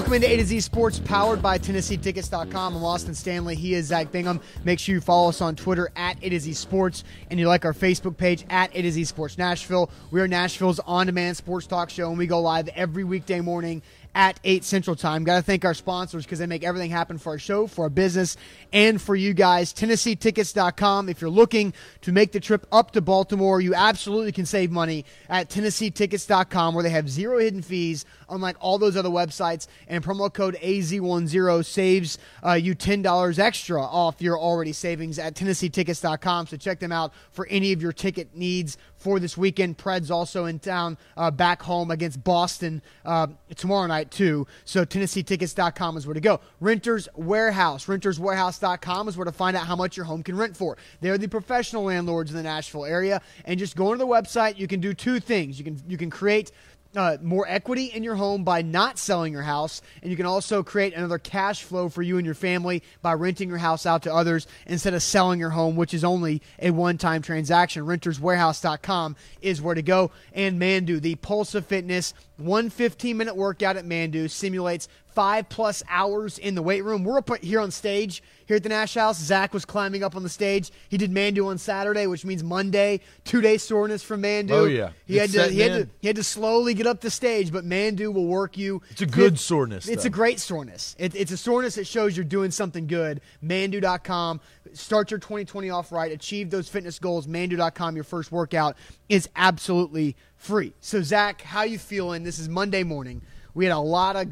Welcome into A to Z Sports, powered by TennesseeTickets.com. I'm Austin Stanley. He is Zach Bingham. Make sure you follow us on Twitter at A to Z Sports, and you like our Facebook page at A to Z Sports Nashville. We are Nashville's on-demand sports talk show, and we go live every weekday morning at 8 Central Time. Got to thank our sponsors because they make everything happen for our show, for our business, and for you guys. TennesseeTickets.com. If you're looking to make the trip up to Baltimore, you absolutely can save money at TennesseeTickets.com where they have zero hidden fees, unlike all those other websites. And promo code AZ10 saves uh, you $10 extra off your already savings at TennesseeTickets.com. So check them out for any of your ticket needs for this weekend. Preds also in town uh, back home against Boston uh, tomorrow night, too. So TennesseeTickets.com is where to go. Renters Warehouse. RentersWarehouse.com is where to find out how much your home can rent for. They're the professional landlords in the Nashville area. And just going to the website, you can do two things. You can, you can create uh, more equity in your home by not selling your house, and you can also create another cash flow for you and your family by renting your house out to others instead of selling your home, which is only a one-time transaction. RentersWarehouse.com is where to go. And Mandu, the Pulse of Fitness, one 15-minute workout at Mandu simulates five plus hours in the weight room. We're up here on stage here at the Nash House. Zach was climbing up on the stage. He did Mandu on Saturday, which means Monday. Two day soreness from Mandu. Oh yeah, he had to he had to he had to slowly get up the stage, but Mandu will work you. It's a good soreness. It's though. a great soreness. It, it's a soreness that shows you're doing something good. Mandu.com. Start your 2020 off right. Achieve those fitness goals. Mandu.com. Your first workout is absolutely free. So Zach, how you feeling? This is Monday morning. We had a lot of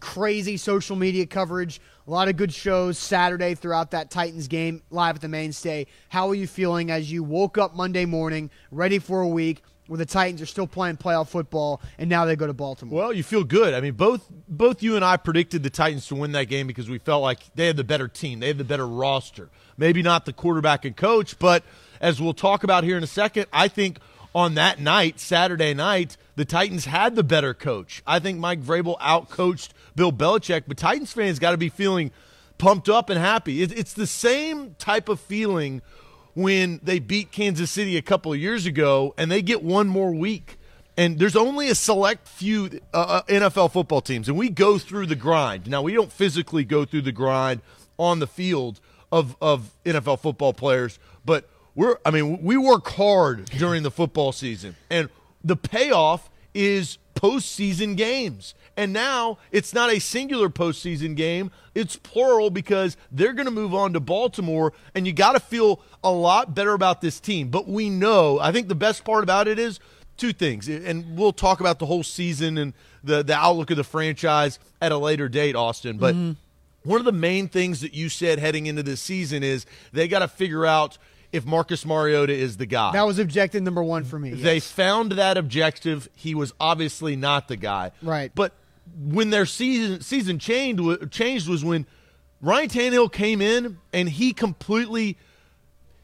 crazy social media coverage, a lot of good shows Saturday throughout that Titans game live at the mainstay. How are you feeling as you woke up Monday morning, ready for a week? Where the Titans are still playing playoff football, and now they go to Baltimore. Well, you feel good. I mean, both both you and I predicted the Titans to win that game because we felt like they had the better team, they had the better roster. Maybe not the quarterback and coach, but as we'll talk about here in a second, I think on that night, Saturday night, the Titans had the better coach. I think Mike Vrabel outcoached Bill Belichick, but Titans fans got to be feeling pumped up and happy. It's the same type of feeling when they beat Kansas City a couple of years ago and they get one more week. And there's only a select few uh, uh NFL football teams, and we go through the grind. Now, we don't physically go through the grind on the field of, of NFL football players, but we're, I mean, we work hard during the football season, and the payoff is postseason games. And now it's not a singular postseason game, it's plural because they're going to move on to Baltimore, and you got to feel a lot better about this team. But we know, I think the best part about it is two things, and we'll talk about the whole season and the, the outlook of the franchise at a later date, Austin. But mm-hmm. one of the main things that you said heading into this season is they got to figure out – if Marcus Mariota is the guy. That was objective number one for me. Yes. They found that objective. He was obviously not the guy. Right. But when their season season changed changed was when Ryan Tannehill came in and he completely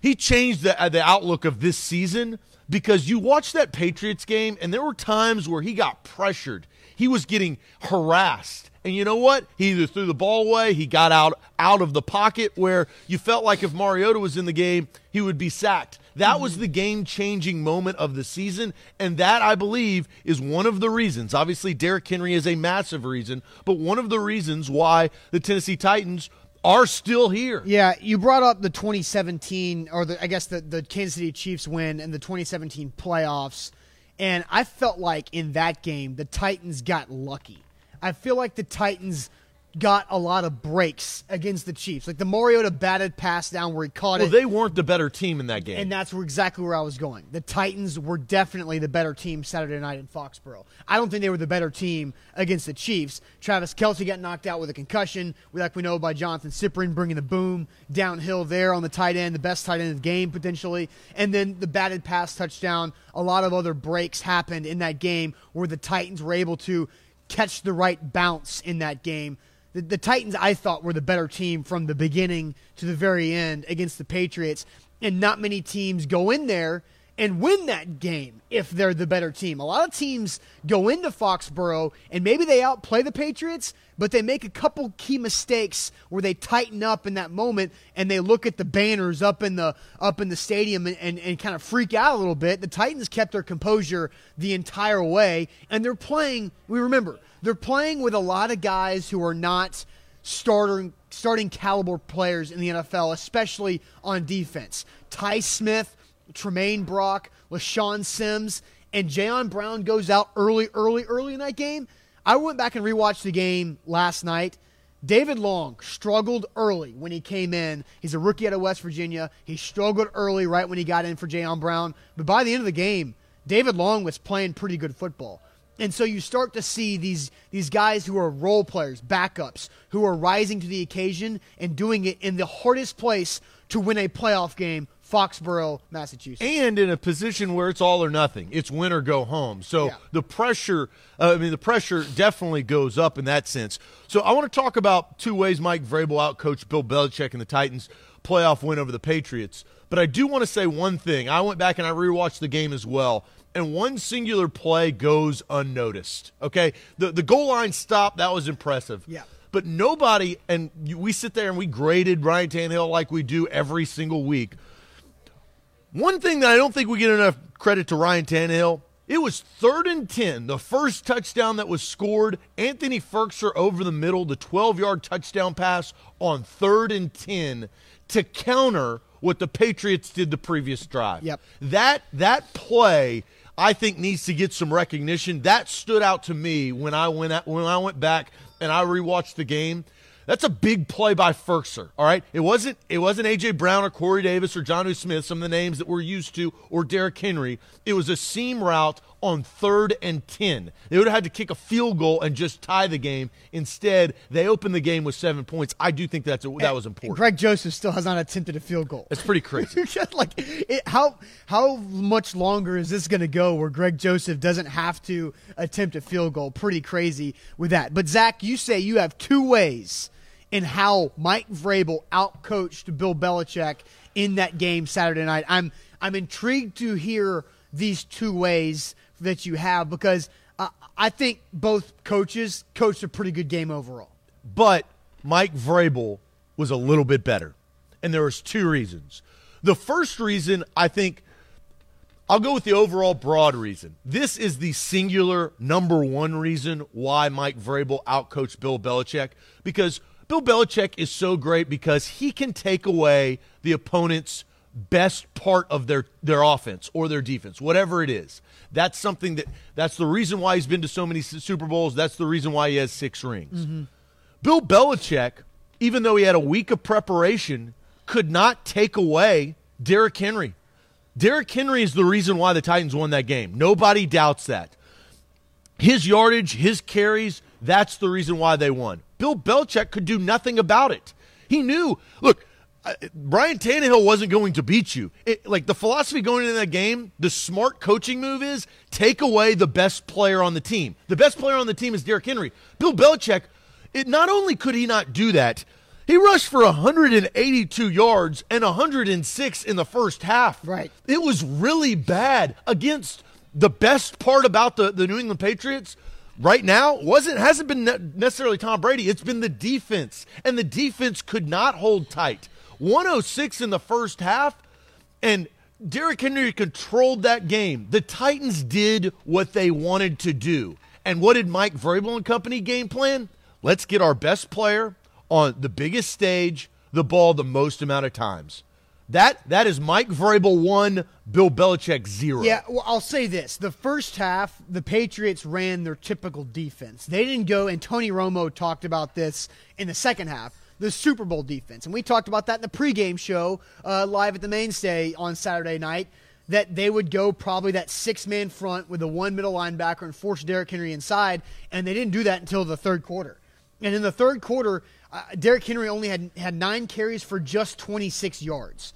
he changed the uh, the outlook of this season because you watched that Patriots game and there were times where he got pressured. He was getting harassed and you know what? He either threw the ball away, he got out out of the pocket where you felt like if Mariota was in the game, he would be sacked. That was the game-changing moment of the season, and that I believe is one of the reasons. Obviously, Derrick Henry is a massive reason, but one of the reasons why the Tennessee Titans are still here. Yeah, you brought up the 2017 or the I guess the the Kansas City Chiefs win and the 2017 playoffs, and I felt like in that game the Titans got lucky I feel like the Titans got a lot of breaks against the Chiefs. Like the Mariota batted pass down where he caught well, it. Well, they weren't the better team in that game. And that's where, exactly where I was going. The Titans were definitely the better team Saturday night in Foxborough. I don't think they were the better team against the Chiefs. Travis Kelce got knocked out with a concussion, like we know by Jonathan Cyprien bringing the boom downhill there on the tight end, the best tight end of the game potentially. And then the batted pass touchdown. A lot of other breaks happened in that game where the Titans were able to – catch the right bounce in that game. The, the, Titans, I thought, were the better team from the beginning to the very end against the Patriots. And not many teams go in there and win that game if they're the better team. A lot of teams go into Foxborough and maybe they outplay the Patriots, but they make a couple key mistakes where they tighten up in that moment and they look at the banners up in the up in the stadium and, and, and kind of freak out a little bit. The Titans kept their composure the entire way, and they're playing. We remember they're playing with a lot of guys who are not starting starting caliber players in the NFL, especially on defense. Tye Smith Tramaine Brock, LeShaun Sims, and Jayon Brown goes out early, early, early in that game. I went back and rewatched the game last night. David Long struggled early when he came in. He's a rookie out of West Virginia. He struggled early right when he got in for Jayon Brown. But by the end of the game, David Long was playing pretty good football. And so you start to see these these guys who are role players, backups, who are rising to the occasion and doing it in the hardest place to win a playoff game Foxborough, Massachusetts. And in a position where it's all or nothing. It's win or go home. So yeah. the pressure, uh, I mean, the pressure definitely goes up in that sense. So I want to talk about two ways Mike Vrabel outcoached Bill Belichick and the Titans playoff win over the Patriots. But I do want to say one thing. I went back and I rewatched the game as well. And one singular play goes unnoticed. Okay, the the goal line stop that was impressive. Yeah, but nobody and we sit there and we graded Ryan Tannehill like we do every single week. One thing that I don't think we get enough credit to Ryan Tannehill, it was third and 10, the first touchdown that was scored. Anthony Firkser over the middle, the 12 yard touchdown pass on third and 10 to counter what the Patriots did the previous drive. Yep. That, that play. I think needs to get some recognition. That stood out to me when I went at, when I went back and I rewatched the game. That's a big play by Firkser. All right, it wasn't it wasn't AJ Brown or Corey Davis or Jonnu Smith, some of the names that we're used to, or Derrick Henry. It was a seam route on third and ten. They would have had to kick a field goal and just tie the game. Instead, they opened the game with seven points. I do think that's a, that was important. Greg Joseph still has not attempted a field goal. It's pretty crazy. like it, how how much longer is this going to go where Greg Joseph doesn't have to attempt a field goal? Pretty crazy with that. But Zach, you say you have two ways in how Mike Vrabel outcoached Bill Belichick in that game Saturday night. I'm I'm intrigued to hear these two ways that you have because uh, I think both coaches coached a pretty good game overall. But Mike Vrabel was a little bit better, and there was two reasons. The first reason I think I'll go with the overall broad reason. This is the singular number one reason why Mike Vrabel outcoached Bill Belichick because Bill Belichick is so great because he can take away the opponent's best part of their their offense or their defense, whatever it is. That's something that that's the reason why he's been to so many Super Bowls. That's the reason why he has six rings. Mm-hmm. Bill Belichick, even though he had a week of preparation, could not take away Derrick Henry. Derrick Henry is the reason why the Titans won that game. Nobody doubts that. His yardage, his carries, that's the reason why they won. Bill Belichick could do nothing about it. He knew, look, Ryan Tannehill wasn't going to beat you. It, like the philosophy going into that game, the smart coaching move is take away the best player on the team. The best player on the team is Derrick Henry. Bill Belichick, it, not only could he not do that, he rushed for 182 yards and 106 in the first half. Right. It was really bad against the best part about the, the New England Patriots right now wasn't hasn't been necessarily Tom Brady. It's been the defense, and the defense could not hold tight. 106 in the first half, and Derrick Henry controlled that game. The Titans did what they wanted to do. And what did Mike Vrabel and company game plan? Let's get our best player on the biggest stage, the ball the most amount of times. That that is Mike Vrabel one, Bill Belichick zero. Yeah, well, I'll say this: the first half, the Patriots ran their typical defense. They didn't go, and Tony Romo talked about this in the second half. The Super Bowl defense, and we talked about that in the pregame show uh, live at the Mainstay on Saturday night. That they would go probably that six man front with the one middle linebacker and force Derrick Henry inside, and they didn't do that until the third quarter. And in the third quarter, uh, Derrick Henry only had had nine carries for just 26 yards.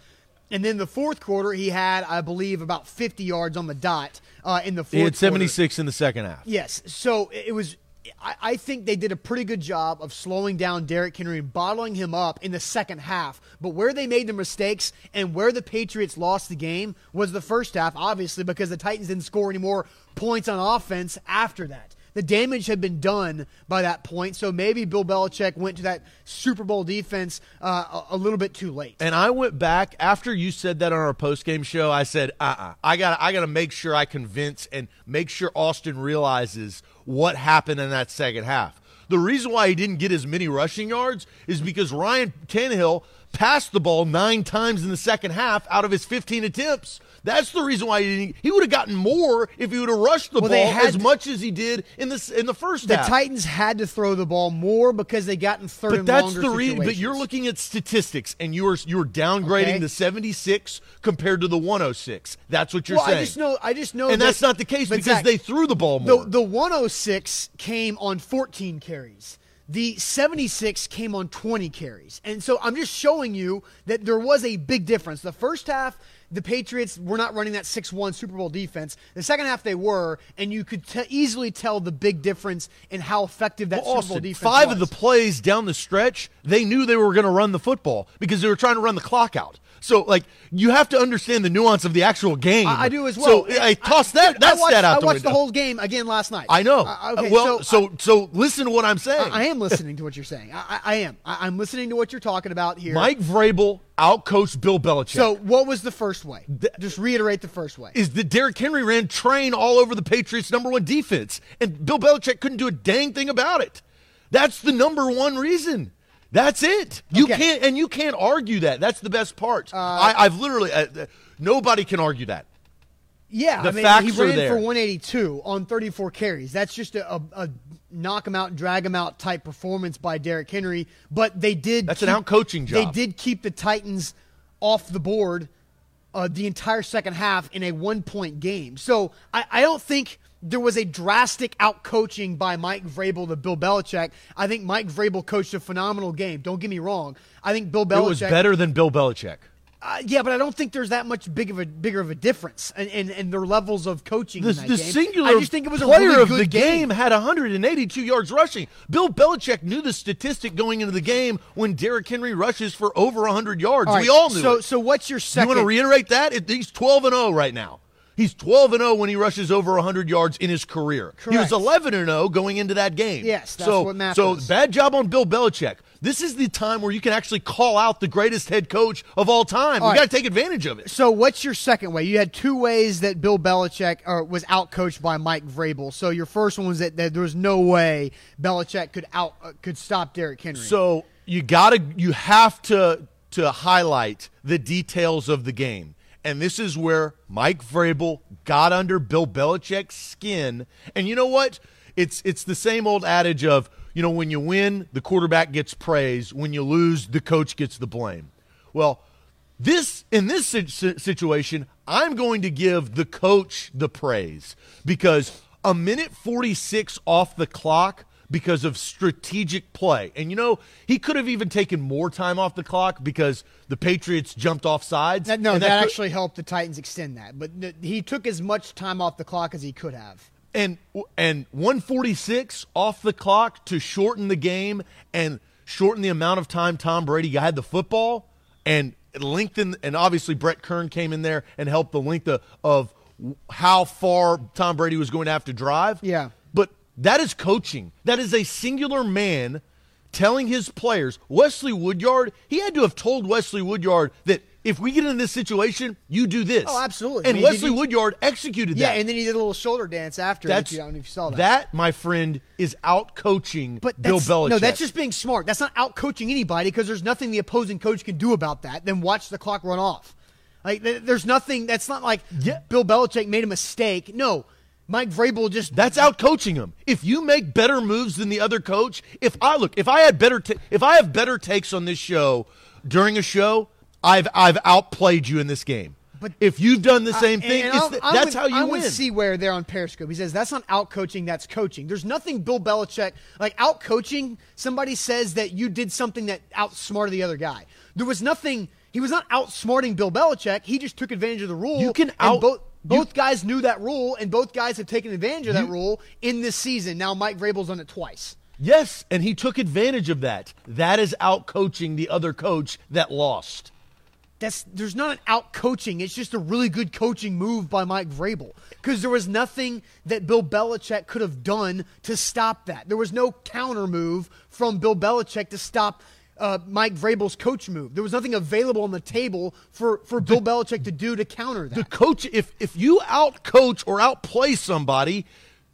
And then the fourth quarter, he had, I believe, about 50 yards on the dot uh, in the fourth. He had 76 quarter. in the second half. Yes, so it was I, I think they did a pretty good job of slowing down Derrick Henry and bottling him up in the second half. But where they made the mistakes and where the Patriots lost the game was the first half, obviously, because the Titans didn't score any more points on offense after that. The damage had been done by that point, so maybe Bill Belichick went to that Super Bowl defense uh, a, a little bit too late. And I went back after you said that on our post game show. I said, "Uh, uh I got, I got to make sure I convince and make sure Austin realizes what happened in that second half." The reason why he didn't get as many rushing yards is because Ryan Tannehill passed the ball nine times in the second half out of his 15 attempts. That's the reason why he didn't. He would have gotten more if he would have rushed the Well, ball as to- much as he did in the in the first The half. The Titans had to throw the ball more because they got in third But and that's the reason. But you're looking at statistics, and you're you're downgrading Okay. the 76 compared to the 106. That's what you're well, saying. I just know. I just know, and that- that's not the case because Zach, they threw the ball more. The the 106 came on 14 carries. The 76 came on 20 carries. And so I'm just showing you that there was a big difference. The first half, the Patriots were not running that 6-1 Super Bowl defense. The second half they were, and you could te- easily tell the big difference in how effective that Well, Super Bowl Austin, defense five was. of the plays down the stretch, they knew they were going to run the football because they were trying to run the clock out. So, like, you have to understand the nuance of the actual game. I, I do as well. So, I, toss that that I watched, stat out I the watched window. the whole game again last night. I know. Uh, okay, well, so, so so listen to what I'm saying. I, I am listening to what you're saying. I, I, I am. I, I'm listening to what you're talking about here. Mike Vrabel outcoached Bill Belichick. So, what was the first way? Just reiterate the first way. is that Derrick Henry ran train all over the Patriots' number one defense, and Bill Belichick couldn't do a dang thing about it. That's the number one reason. That's it. You Okay. Uh, can't, and you can't argue that. That's the best part. I, I've literally, uh, uh, nobody can argue that. Yeah, The I mean, facts he are ran there. for 182 on 34 carries. That's just a, a, a knock him out and drag him out type performance by Derrick Henry. But they did. That's an out-coaching job. They did keep the Titans off the board uh, the entire second half in a one point game. So I, I don't think there was a drastic out coaching by Mike Vrabel to Bill Belichick. I think Mike Vrabel coached a phenomenal game. Don't get me wrong. I think Bill Belichick It was better than Bill Belichick. uh, yeah, but I don't think there's that much big of a bigger of a difference in, in, in their levels of coaching. The, in that the game. singular I just think it was a player really of the game. had 182 yards rushing. Bill Belichick knew the statistic going into the game when Derrick Henry rushes for over 100 yards. All right, we all knew So, it. so what's your second? You want to reiterate that? It, he's 12 and 0 right now. He's 12 and 0 when he rushes over 100 yards in his career. Correct. He was 11 and 0 going into that game. Yes, that's so, what matters. So bad job on Bill Belichick. This is the time where you can actually call out the greatest head coach of all time. All we right. got to take advantage of it. so, what's your second way? You had two ways that Bill Belichick uh, was outcoached by Mike Vrabel. So, your first one was that, that there was no way Belichick could out uh, could stop Derrick Henry. So you gotta you have to to highlight the details of the game. And this is where Mike Vrabel got under Bill Belichick's skin. And you know what? It's it's the same old adage of, you know, when you win, the quarterback gets praise. When you lose, the coach gets the blame. Well, this in this si- si- situation, I'm going to give the coach the praise because a minute 46 off the clock because of strategic play. And you know, he could have even taken more time off the clock because the Patriots jumped off sides. that, no, And that, could- actually helped the Titans extend that. But he took as much time off the clock as he could have. and and 146 off the clock to shorten the game and shorten the amount of time Tom Brady had the football and lengthen and obviously Brett Kern came in there and helped the length of, of how far Tom Brady was going to have to drive. Yeah. But that is coaching. That is a singular man telling his players. Wesley Woodyard, he had to have told Wesley Woodyard that if we get in this situation, you do this. Oh, absolutely. And I mean, Wesley you- Woodyard executed Yeah, that. Yeah, and then he did a little shoulder dance after. That's you, I don't know if you saw that. my friend, is out coaching But Bill Belichick. No, that's just being smart. That's not out coaching anybody because there's nothing the opposing coach can do about that. Then watch the clock run off. Like th- there's nothing. That's not like Yeah. Bill Belichick made a mistake. No, Mike Vrabel just that's out coaching him. If you make better moves than the other coach, if I look, if I had better, ta- if I have better takes on this show during a show, I've I've outplayed you in this game. But- if you've done the same I- thing, and it's I'm- th- I'm that's with- how you I'm win. with Seaware there on Periscope. He says that's not out coaching, that's coaching. There's nothing Bill Belichick like out coaching. Somebody says that you did something that outsmarted the other guy. There was nothing. He was not outsmarting Bill Belichick. He just took advantage of the rule. You can and out both- Both guys knew that rule, and both guys have taken advantage of that rule in this season. Now Mike Vrabel's done it twice. Yes, and he took advantage of that. That is out coaching the other coach that lost. That's there's not an out coaching. It's just a really good coaching move by Mike Vrabel because there was nothing that Bill Belichick could have done to stop that. There was no counter move from Bill Belichick to stop uh, Mike Vrabel's coach move. There was nothing available on the table for, for Bill Belichick to do to counter that. The coach, if if you out coach or outplay somebody,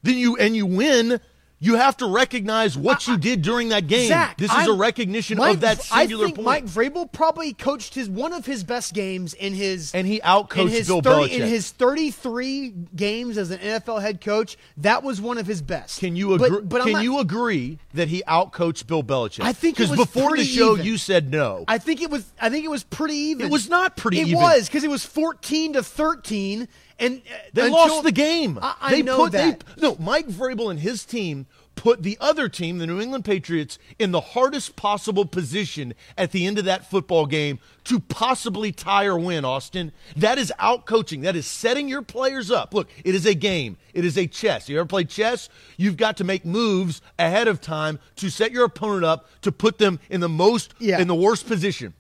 then you and you win, you have to recognize what you did during that game. Zach, this is I'm- a recognition Mike- of that singular I think point. Mike Vrabel probably coached his one of his best games in his And he outcoached in his Bill 30 Belichick. in his 33 games as an NFL head coach. That was one of his best. can you agree? But, I'm can not- you agree that he outcoached Bill Belichick? I think it because before the show even. you said no. I think it was. I think it was pretty even. It was not pretty It even. was because it was 14 to 13, and uh, They until- lost the game. I, I they know put, that. They, no, Mike Vrabel and his team put the other team, the New England Patriots, in the hardest possible position at the end of that football game to possibly tie or win, Austin. That is out coaching. That is setting your players up. Look, it is a game. It is a chess. You ever played chess? You've got to make moves ahead of time to set your opponent up to put them in the most Yeah. in the worst position.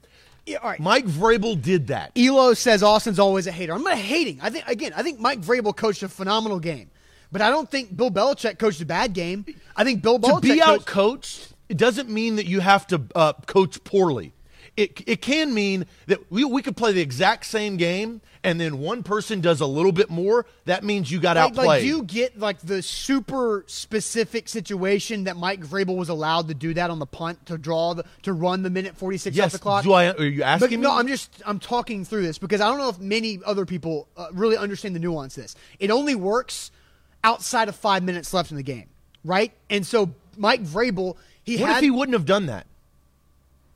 Yeah, all right. Mike Vrabel did that. Elo says Austin's always a hater. I'm not hating. I think again. I think Mike Vrabel coached a phenomenal game, but I don't think Bill Belichick coached a bad game. I think Bill Belichick to be out coached, it doesn't mean that you have to uh, coach poorly. It, it can mean that we, we could play the exact same game and then one person does a little bit more. That means you got Like, outplayed. like, do you get like the super specific situation that Mike Vrabel was allowed to do that on the punt to draw the to run the minute 46 off the clock? Do I, are you But asking no. I'm just I'm talking through this because I don't know if many other people uh, really understand the nuance. Of this it only works outside of five minutes left in the game, right? And so Mike Vrabel, he what had if he wouldn't have done that?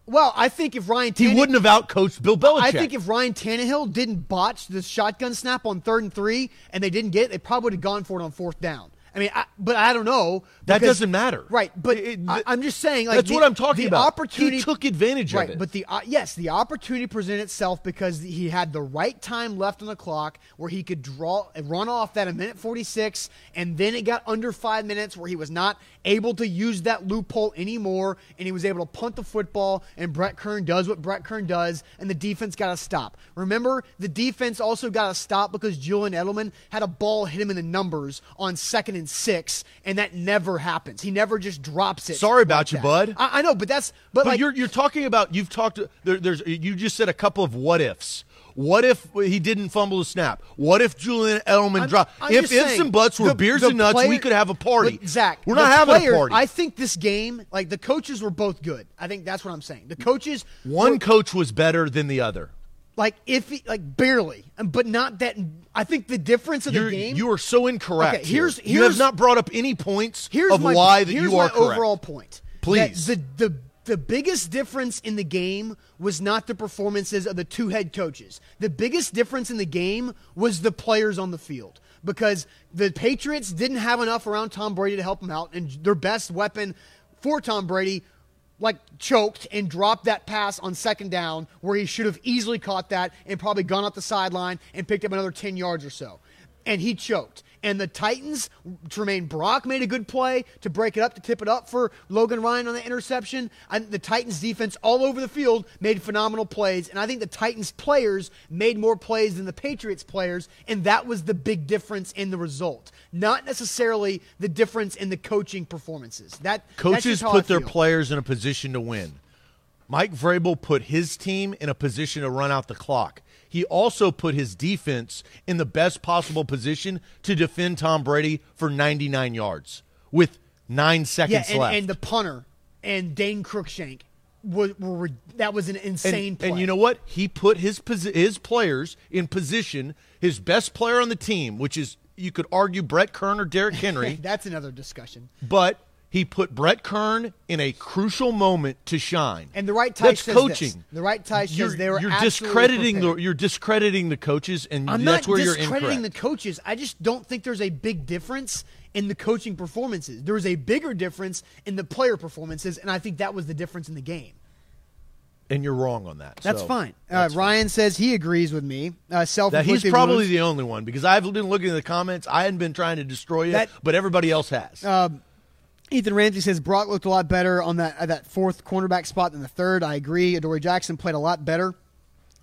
Well, I think if Ryan Tannehill, He wouldn't have outcoached Bill Belichick. I think if Ryan Tannehill didn't botch the shotgun snap on third and three, and they didn't get it, they probably would have gone for it on fourth down. I mean, I, but I don't know. That because- doesn't matter. right? But It- I, I'm just saying, like that's the- what I'm talking the about. Opportunity He took advantage of right, it. But the uh, yes, the opportunity presented itself because he had the right time left on the clock where he could draw run off that a minute 46, and then it got under five minutes where he was not able to use that loophole anymore, and he was able to punt the football. And Brett Kern does what Brett Kern does, and the defense got to stop. Remember, the defense also got to stop because Julian Edelman had a ball hit him in the numbers on second and six, and that never happens. He never just drops it. Sorry about like you, that. bud. I, I know, but that's but, But like you're you're talking about you've talked there, there's you just said a couple of what ifs. What if he didn't fumble the snap? What if Julian Edelman I'm- dropped? I'm if ifs saying, and buts were the- beers the and nuts, we could have a party. Zach, we're not having players- a party. I think this game, like the coaches were both good. I think that's what I'm saying. The coaches, One were, coach was better than the other. Like if he, like barely, but not that. I think the difference of You're, the game. you are so incorrect. Okay, here's- here. you have here's- not brought up any points here's of my, why that here's you are my correct. overall point. Please. The the the biggest difference in the game was not the performances of the two head coaches. The biggest difference in the game was the players on the field because the Patriots didn't have enough around Tom Brady to help him out, and their best weapon for Tom Brady like choked and dropped that pass on second down where he should have easily caught that and probably gone up the sideline and picked up another 10 yards or so. And he choked. And the Titans, Tramaine Brock made a good play to break it up, to tip it up for Logan Ryan on the interception. And the Titans defense all over the field made phenomenal plays. And I think the Titans players made more plays than the Patriots players. And that was the big difference in the result. Not necessarily the difference in the coaching performances. That Coaches put their players in a position to win. Mike Vrabel put his team in a position to run out the clock. He also put his defense in the best possible position to defend Tom Brady for 99 yards with nine Yeah, seconds and, left. and the punter and Dane Cruikshank were, were that was an insane and, play. and you know what? He put his his players in position. His best player on the team, which is you could argue Brett Kern or Derrick Henry, that's another discussion. but he put Brett Kern in a crucial moment to shine. And the right tie That's says coaching. this. The right tie says you're, they were you're discrediting the you're discrediting the coaches, and I'm that's where you're discrediting the coaches. I just don't think there's a big difference in the coaching performances. There is a bigger difference in the player performances, and I think that was the difference in the game. and you're wrong on that. That's So, fine. Uh, that's fine. Ryan says he agrees with me. Uh, self he's probably the only one because I've been looking at the comments. I hadn't been trying to destroy That- but everybody else has. Um, Ethan Ramsey says Brock looked a lot better on that uh, that fourth cornerback spot than the third. I agree. Adoree Jackson played a lot better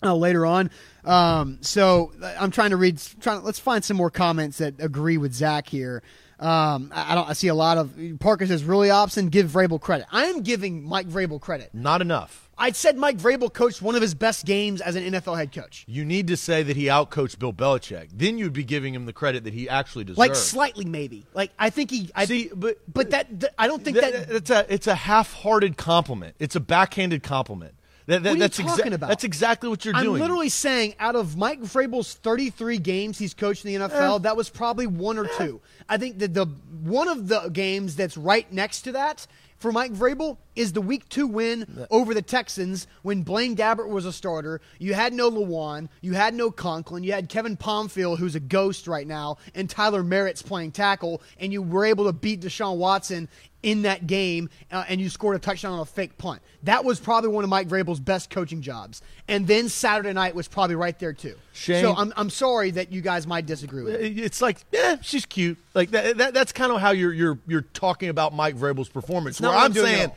uh, later on. Um, so uh, I'm trying to read. Trying. Let's find some more comments that agree with Zach here. Um, I, I don't. I see a lot of Parker says really Opson give Vrabel credit. I am giving Mike Vrabel credit. Not enough. I said Mike Vrabel coached one of his best games as an NFL head coach. You need to say that he outcoached Bill Belichick. Then you'd be giving him the credit that he actually deserves. Like slightly, maybe. Like I think he. I, See, but but that, that- I don't think That- that. it's a it's a half-hearted compliment. It's a backhanded compliment. That, that, What are you that's talking about? That's exactly what you're doing. I'm literally saying out of Mike Vrabel's 33 games he's coached in the NFL, eh. that was probably one or two. I think that the one of the games that's right next to that for Mike Vrabel is the week two win over the Texans when Blaine Gabbert was a starter. You had no Lewan, you had no Conklin, you had Kevin Pamphile, who's a ghost right now, and Tyler Merritt's playing tackle, and you were able to beat Deshaun Watson in that game, uh, and you scored a touchdown on a fake punt. That was probably one of Mike Vrabel's best coaching jobs. And then Saturday night was probably right there too. Shane- So I'm, I'm sorry that you guys might disagree with me. It's like, yeah, she's cute. Like that, that that's kind of how you're you're you're talking about Mike Vrabel's performance. Not I'm I'm saying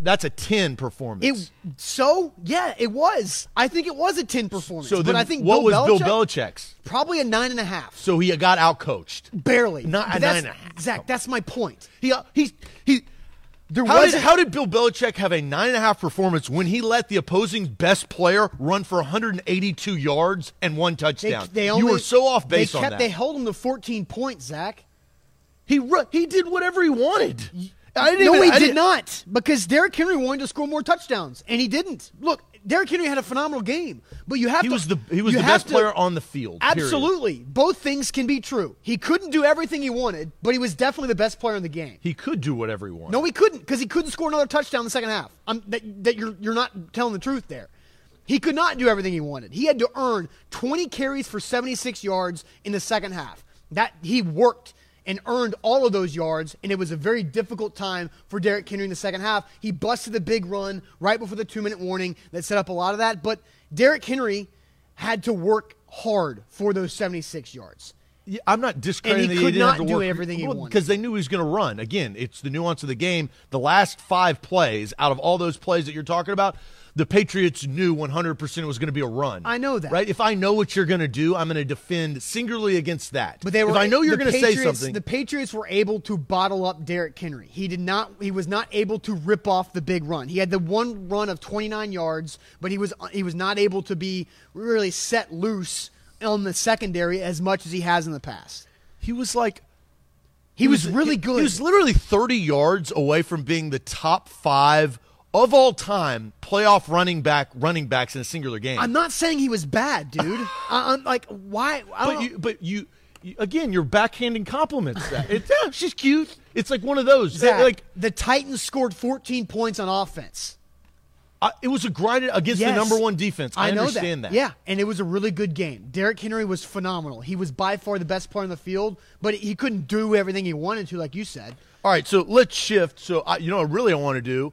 that's a ten performance. It so yeah, it was. I think it was a ten performance. so but then I think what Bill was Bill Belichick's? Probably a nine and a half. So he got outcoached. Barely. Not a that's- nine and a half. Zach, that's my point. He uh, he he. There How was did, how did Bill Belichick have a nine and a half performance when he let the opposing best player run for 182 yards and one touchdown? they only, you were so off base they on that. They held him to 14 points, Zach. He ru- he did whatever he wanted. I didn't no, even, he I did not because Derrick Henry wanted to score more touchdowns, and he didn't. Look, Derrick Henry had a phenomenal game, but you have He to. was the he was the best to- player on the field. period. Absolutely, both things can be true. He couldn't do everything he wanted, but he was definitely the best player in the game. He could do whatever he wanted. No, he couldn't because he couldn't score another touchdown in the second half. I'm, that, that you're you're not telling the truth there. He could not do everything he wanted. He had to earn 20 carries for 76 yards in the second half. That he worked and earned all of those yards, and it was a very difficult time for Derrick Henry in the second half. He busted the big run right before the two-minute warning that set up a lot of that, but Derrick Henry had to work hard for those 76 yards. Yeah, I'm not discrediting And he that could have to do work everything he well, wanted. because they knew he was going to run. Again, it's the nuance of the game. The last five plays out of all those plays that you're talking about, the Patriots knew 100% it was going to be a run. I know that. right? If I know what you're going to do, I'm going to defend singularly against that. But they were. If I know you're going to say something, The Patriots were able to bottle up Derrick Henry. He did not. He was not able to rip off the big run. He had the one run of 29 yards, but he was he was not able to be really set loose on the secondary as much as he has in the past. he was like He, was, really good. He was literally 30 yards away from being the top five of all time playoff running back running backs in a singular game. I'm not saying he was bad, dude. I, I'm like, why? I But you, but you, you- again, you're backhanding compliments. That yeah, she's cute. It's like one of those. Zach, like the Titans scored 14 points on offense. I, it was a grinded against Yes. the number one defense. I, know understand that. that. Yeah, and it was a really good game. Derrick Henry was phenomenal. He was by far the best player on the field, but he couldn't do everything he wanted to, like you said. All right, so let's shift. So I, you know, what really, I want to do.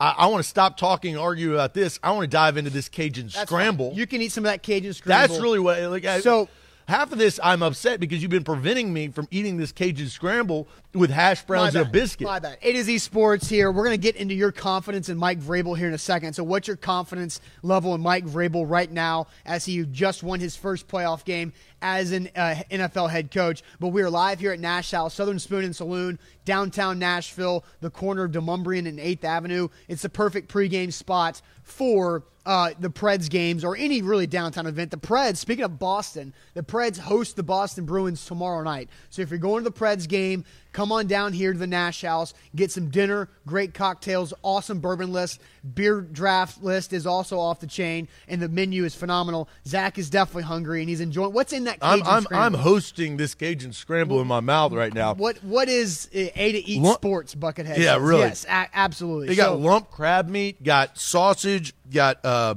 I, I want to stop talking argue about this. I want to dive into this Cajun That's scramble. fine. You can eat some of that Cajun scramble. That's really what. Like, I- So- half of this, I'm upset because you've been preventing me from eating this Cajun scramble with hash browns and a biscuit. My bad. It is esports here. We're going to get into your confidence in Mike Vrabel here in a second. So, what's your confidence level in Mike Vrabel right now as he just won his first playoff game as an uh, NFL head coach? But we are live here at Nash House, Southern Spoon and Saloon, downtown Nashville, the corner of Demonbreun and 8th Avenue. It's the perfect pregame spot for uh, the Preds games or any really downtown event. The Preds, speaking of Boston, the Preds host the Boston Bruins tomorrow night. So if you're going to the Preds game, come on down here to the Nash House, get some dinner, great cocktails, awesome bourbon list, beer draft list is also off the chain, and the menu is phenomenal. Zach is definitely hungry and he's enjoying. What's in that I'm I'm, I'm hosting this Cajun scramble in my mouth right now. What what is uh, A to Eat Lump- Sports Buckethead? Yeah, really. Yes, a- absolutely. They got So- lump crab meat, got sausage, got uh,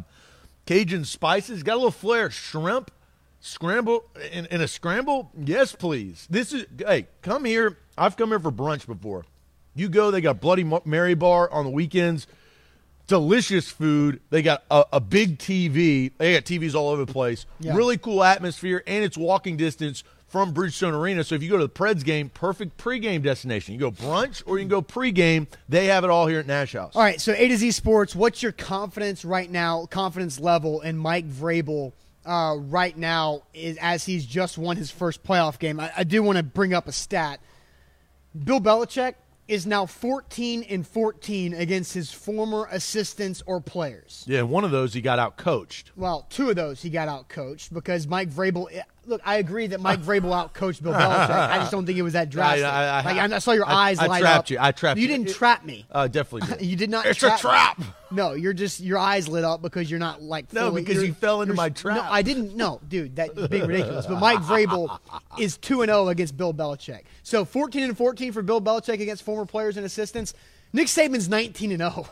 Cajun spices, got a little flair, shrimp, scramble in, in a scramble. Yes, please. This is hey, come here. I've come here for brunch before. You go. They got Bloody Mary bar on the weekends. delicious food. They got a, a big TV. They got TVs all over the place. Yeah. Really cool atmosphere, and it's walking distance from Bridgestone Arena. So if you go to the Preds game, perfect pregame destination. You go brunch or you can go pregame. They have it all here at Nash House. All right, so A to Z Sports, what's your confidence right now, confidence level in Mike Vrabel uh, right now is, as he's just won his first playoff game? I, I do want to bring up a stat. Bill Belichick is now 14 and 14 against his former assistants or players. Yeah, one of those he got out coached. Well, two of those he got out coached because Mike Vrabel. Look, I agree that Mike Vrabel outcoached Bill Belichick. I just don't think it was that drastic. I- I- like, I saw your I- eyes I light trapped up. you. I trapped You you. didn't It- trap me. Uh, definitely. Did. You did not. It's a trap me. No, you're just your eyes lit up because you're not like No, fully- because you're- fell into my trap. No, I didn't. No, dude, that's being ridiculous. But Mike Vrabel is two and zero against Bill Belichick. So 14 and 14 for Bill Belichick against former players and assistants. Nick Saban's 19 and 0.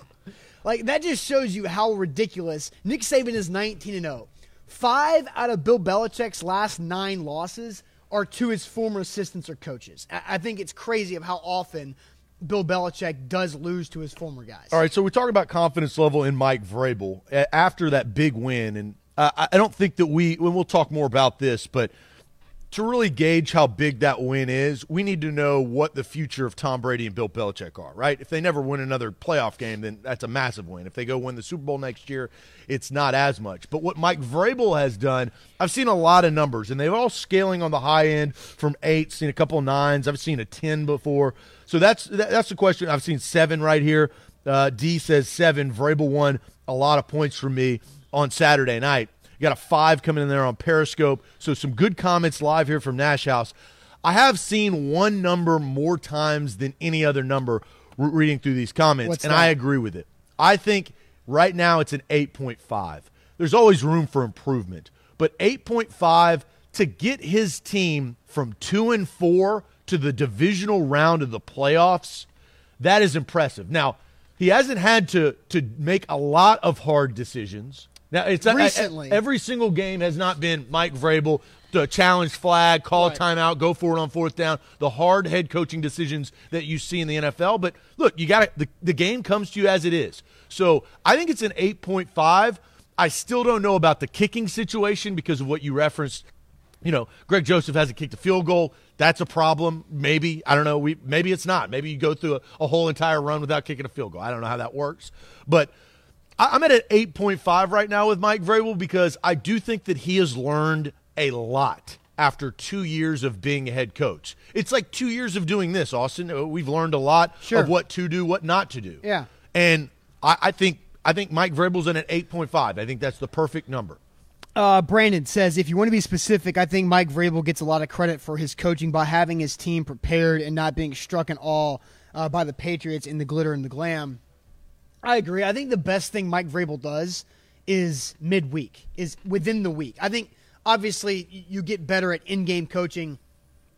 Like that just shows you how ridiculous Nick Saban is 19 and 0. Five out of Bill Belichick's last nine losses are to his former assistants or coaches. I think it's crazy of how often Bill Belichick does lose to his former guys. All right, so we talk about confidence level in Mike Vrabel after that big win, and I I don't think that we. And we'll talk more about this, but to really gauge how big that win is, we need to know what the future of Tom Brady and Bill Belichick are. Right? If they never win another playoff game, then that's a massive win. If they go win the Super Bowl next year, it's not as much. But what Mike Vrabel has done, I've seen a lot of numbers, and they're all scaling on the high end from eight, seen a couple of nines. I've seen a ten before. So that's that's the question. I've seen seven right here. Uh, D says seven. Vrabel won a lot of points for me on Saturday night. You got a five coming in there on Periscope. So some good comments live here from Nash House. I have seen one number more times than any other number re- reading through these comments, What's and that? I agree with it. I think right now it's an 8.5. There's always room for improvement, but 8.5 to get his team from 2 and 4 to the divisional round of the playoffs, that is impressive. Now, he hasn't had to to make a lot of hard decisions. Now, it's Recently. every single game has not been Mike Vrabel the challenge flag, call Right. timeout, go for it on fourth down. The hard head coaching decisions that you see in the NFL. But look, you got the, the game comes to you as it is. So I think it's an eight point five. I still don't know about the kicking situation because of what you referenced. You know, Greg Joseph hasn't kicked a field goal. That's a problem. Maybe I don't know. We maybe it's not. Maybe you go through a, a whole entire run without kicking a field goal. I don't know how that works, but I'm at an 8.5 right now with Mike Vrabel because I do think that he has learned a lot after two years of being a head coach. It's like two years of doing this, Austin. Uh, We've learned a lot Sure. of what to do, what not to do. Yeah. and I, I think I think Mike Vrabel's in at 8.5. I think that's the perfect number. Uh, Brandon says, if you want to be specific, I think Mike Vrabel gets a lot of credit for his coaching by having his team prepared and not being struck in awe uh, by the Patriots in the glitter and the glam. I agree. I think the best thing Mike Vrabel does is midweek, is within the week. I think obviously you get better at in-game coaching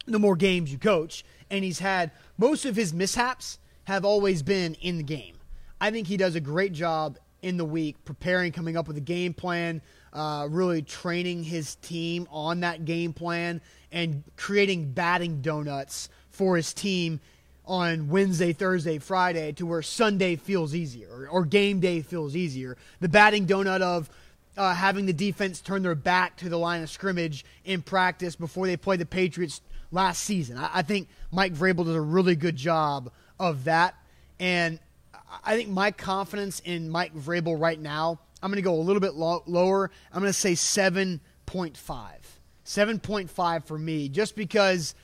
the more games you coach, and he's had most of his mishaps have always been in the game. I think he does a great job in the week preparing, coming up with a game plan, uh, really training his team on that game plan, and creating batting donuts for his team on Wednesday, Thursday, Friday to where Sunday feels easier or, or game day feels easier. The batting donut of uh, having the defense turn their back to the line of scrimmage in practice before they play the Patriots last season. I, I think Mike Vrabel does a really good job of that. And I think my confidence in Mike Vrabel right now, I'm going to go a little bit lo- lower. I'm going to say 7.5. 7.5 for me, just because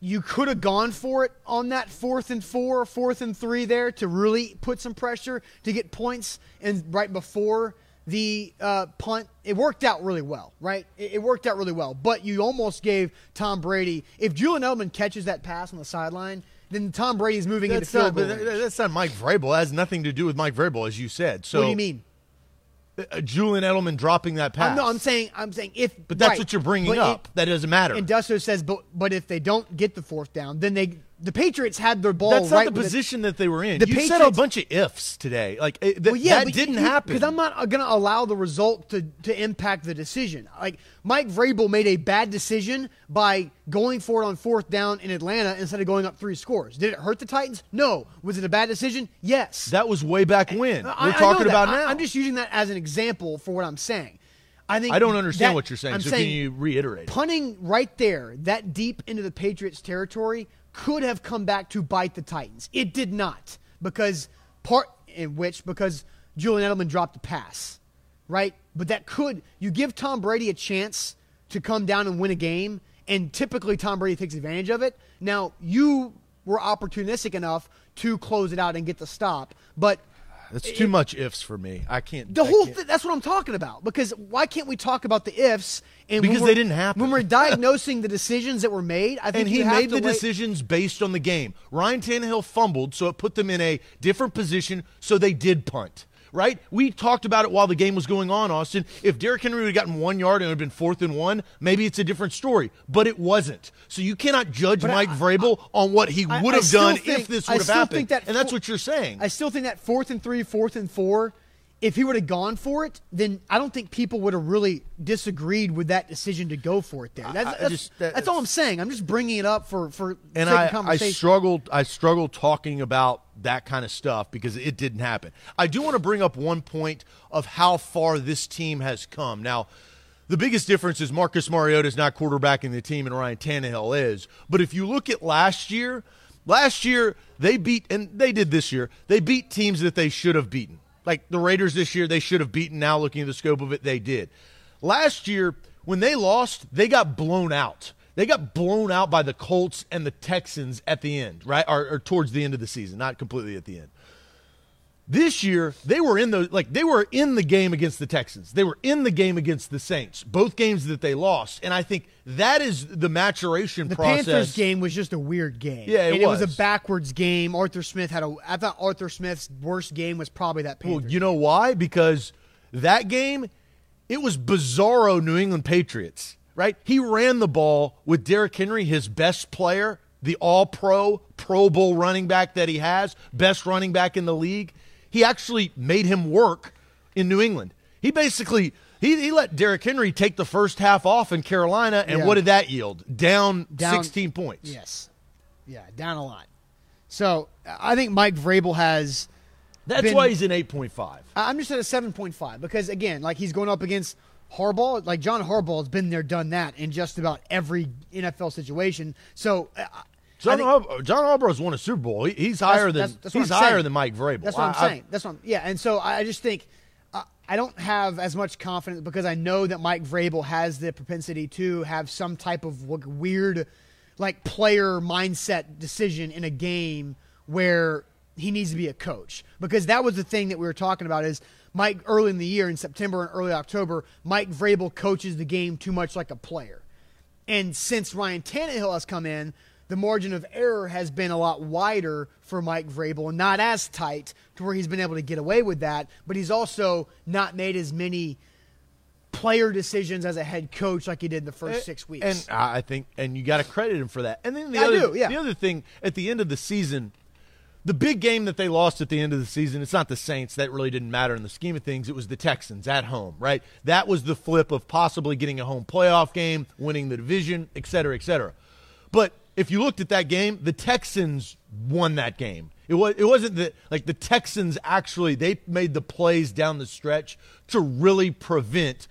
you could have gone for it on that fourth and four, fourth and three there to really put some pressure to get points and right before the uh, punt. It worked out really well, right? It, it worked out really well. But you almost gave Tom Brady, if Julian Edelman catches that pass on the sideline, then Tom Brady's moving That's into not, field goal that- range. that's not Mike Vrabel. It has nothing to do with Mike Vrabel, as you said. So what do you mean? Uh, Julian Edelman dropping that pass. I'm, no, I'm saying, I'm saying if, but that's right, what you're bringing but up. it- that doesn't matter. And Dusto says, but but if they don't get the fourth down, then they the Patriots had their ball. That's right not the with position that they were in. the you said a bunch of ifs today. Like eh, it, th- Well, yeah, that didn't you- happen. because I'm not uh, going to allow the result to to impact the decision. Like Mike Vrabel made a bad decision by going for it on fourth down in Atlanta instead of going up three scores. Did it hurt the Titans? No. Was it a bad decision? Yes. That was way back when. I- We're I talking that. about I- now. I'm just using that as an example for what I'm saying. I think I don't understand that- what you're saying. I'm so saying can you reiterate? it? punting right there, that deep into the Patriots' territory, could have come back to bite the Titans. It did not because part in which because Julian Edelman dropped the pass, right? But that could you give Tom Brady a chance to come down and win a game, and typically Tom Brady takes advantage of it. Now you were opportunistic enough to close it out and get the stop, but That's too much ifs for me. I can't. the I whole can't- thing, that's what I'm talking about. Because why can't we talk about the ifs? And Because they didn't happen. When we're diagnosing the decisions that were made, I think and he made the wait- decisions based on the game. Ryan Tannehill fumbled, so it put them in a different position, so they did punt. Right? We talked about it while the game was going on, Austin. If Derrick Henry would have gotten one yard and it would have been fourth and one, maybe it's a different story. But it wasn't. So you cannot judge But I- Mike Vrabel on what he would I have done think- if this I would have happened. that and that's what you're saying. I still think that fourth and three, fourth and four, if he would have gone for it, then I don't think people would have really disagreed with that decision to go for it there. That's, I- I that's, just- that- that's all I'm saying. I'm just bringing it up for for and I, I struggled I struggled talking about that kind of stuff because it didn't happen. I do want to bring up one point of how far this team has come. Now, the biggest difference is Marcus Mariota is not quarterbacking the team and Ryan Tannehill is. But if you look at last year, last year they beat and they did this year. They beat teams that they should have beaten. Like the Raiders this year, they should have beaten. Now looking at the scope of it, they did. Last year, when they lost, they got blown out. They got blown out by the Colts and the Texans at the end, right? Or, or towards the end of the season, not completely at the end. This year, they were in the like they were in the game against the Texans. They were in the game against the Saints. Both games that they lost, and I think that is the maturation the process. Panthers game was just a weird game. Yeah, it and it was was. a backwards game. Arthur Smith had a. I thought Arthur Smith's worst game was probably that Panthers. Well, you know why? Because that game, it was bizarro New England Patriots, right? He ran the ball with Derrick Henry, his best player, the all pro, Pro Bowl running back that he has, best running back in the league. He actually made him work in New England. He basically. He, he let Derrick Henry take the first half off in Carolina, and Yeah. what did that yield? Down, Down- 16 points. Yes. Yeah, down a lot. So I think Mike Vrabel has. That's Been- why he's an 8.5. I- I'm just at a 7.5 because again, like he's going up against Harbaugh. Like John Harbaugh has been there, done that in just about every NFL situation. So. Uh, I John, think- Harbaugh, John Harbaugh's won a Super Bowl. He, he's higher than that's- that's he's higher saying. than Mike Vrabel. That's what I'm I- I- saying. That's what I'm, yeah. And so I just think uh, I don't have as much confidence because I know that Mike Vrabel has the propensity to have some type of weird, like player mindset decision in a game where he needs to be a coach because that was the thing that we were talking about is Mike early in the year in September and early October Mike Vrabel coaches the game too much like a player. And since Ryan Tannehill has come in, the margin of error has been a lot wider for Mike Vrabel and not as tight to where he's been able to get away with that. But he's also not made as many player decisions as a head coach like he did in the first eh, six weeks. And I think, and you got to credit him for that. And then the I other, do, yeah. the other thing at the end of the season, the big game that they lost at the end of the season, it's not the Saints. That really didn't matter in the scheme of things. It was the Texans at home, right? That was the flip of possibly getting a home playoff game, winning the division, et cetera, et cetera. But if you looked at that game, the Texans won that game. It was it wasn't that like the Texans actually they made the plays down the stretch to really prevent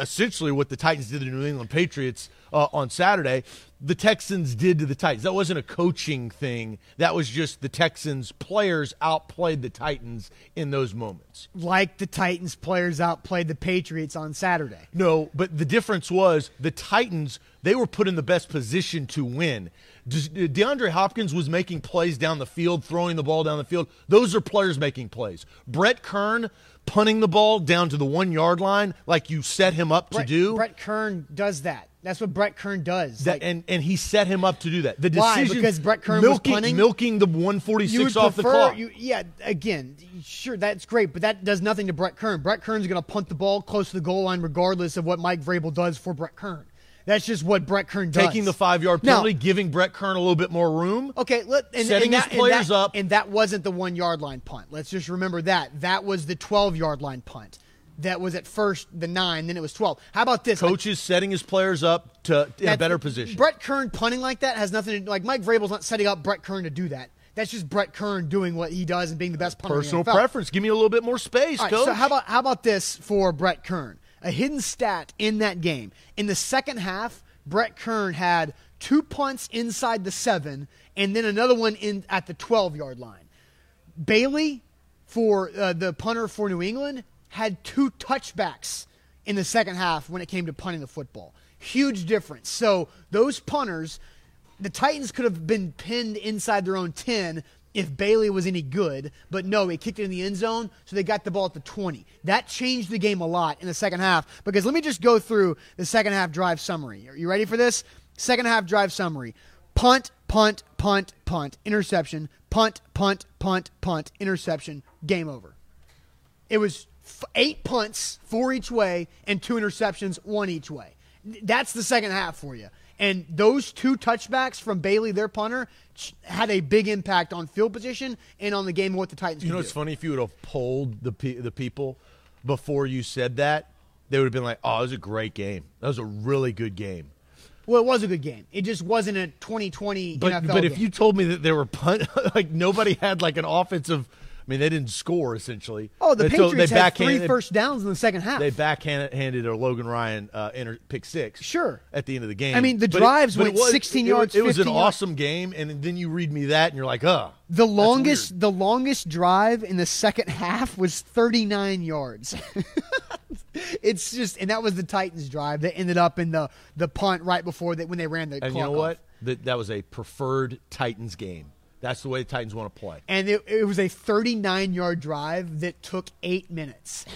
essentially what the Titans did to the New England Patriots uh, on Saturday. The Texans did to the Titans. That wasn't a coaching thing. That was just the Texans players outplayed the Titans in those moments. like the Titans players outplayed the Patriots on Saturday. No, but the difference was the Titans, they were put in the best position to win. De- uh, DeAndre Hopkins was making plays down the field, throwing the ball down the field. Those are players making plays. Brett Kern punting the ball down to the one yard line like you set him up Brett, to do. Brett Kern does that. That's what Brett Kern does. that, Like, and, and he set him up to do that. The Why? decision Because Brett Kern was milking, punting? milking the you 146 would off the prefer, clock. You, yeah, again, sure, that's great, but that does nothing to Brett Kern. Brett Kern's going to punt the ball close to the goal line regardless of what Mike Vrabel does for Brett Kern. That's just what Brett Kern does. Taking the five yard Now- penalty, giving Brett Kern a little bit more room. Okay, let, and, Setting and his that, players and that, up. and that wasn't the one yard line punt. Let's just remember that. That was the 12 yard line punt. That was at first the nine, then it was 12. How about this? Coach is setting his players up to in a better position. Brett Kern punting like that has nothing to like. Mike Vrabel's not setting up Brett Kern to do that. That's just Brett Kern doing what he does and being the best punter. in the Personal preference. Give me a little bit more space, right, coach. so how about how about this for Brett Kern? A hidden stat in that game. In the second half, Brett Kern had two punts inside the seven, and then another one in at the twelve yard line. Bailey, for uh, the punter for New England, had two touchbacks in the second half when it came to punting the football. Huge difference. So those punters, the Titans could have been pinned inside their own 10 if Bailey was any good, but no, he kicked it in the end zone, so they got the ball at the 20. That changed the game a lot in the second half because let me just go through the second half drive summary. Are you ready for this? Second half drive summary. Punt, punt, punt, punt, interception, punt, punt, punt, punt, interception, game over. It was f- eight punts, four each way, and two interceptions, one each way. That's the second half for you. And those two touchbacks from Bailey, their punter, had a big impact on field position and on the game what the Titans You know, do. it's funny if you would have polled the pe- the people before you said that, they would have been like, "Oh, it was a great game. That was a really good game." Well, it was a good game. It just wasn't a 2020 But NFL but if you told me that there were punt, like nobody had like an offensive. I mean, they didn't score essentially. oh, the so Patriots they had three first downs in the second half. They backhanded a Logan Ryan uh, inter- pick six. Sure. At the end of the game. I mean, the But drives but went was- 16 it yards, It was an yards. awesome game, and then you read me that, and you're like, "Uh." The longest the longest drive in the second half was 39 yards. it's just and that was the Titans drive that ended up in the the punt right before that when they ran the And clock you know what? off. That that was a preferred Titans game. That's the way the Titans want to play. And it, it was a 39 yard drive that took 8 minutes.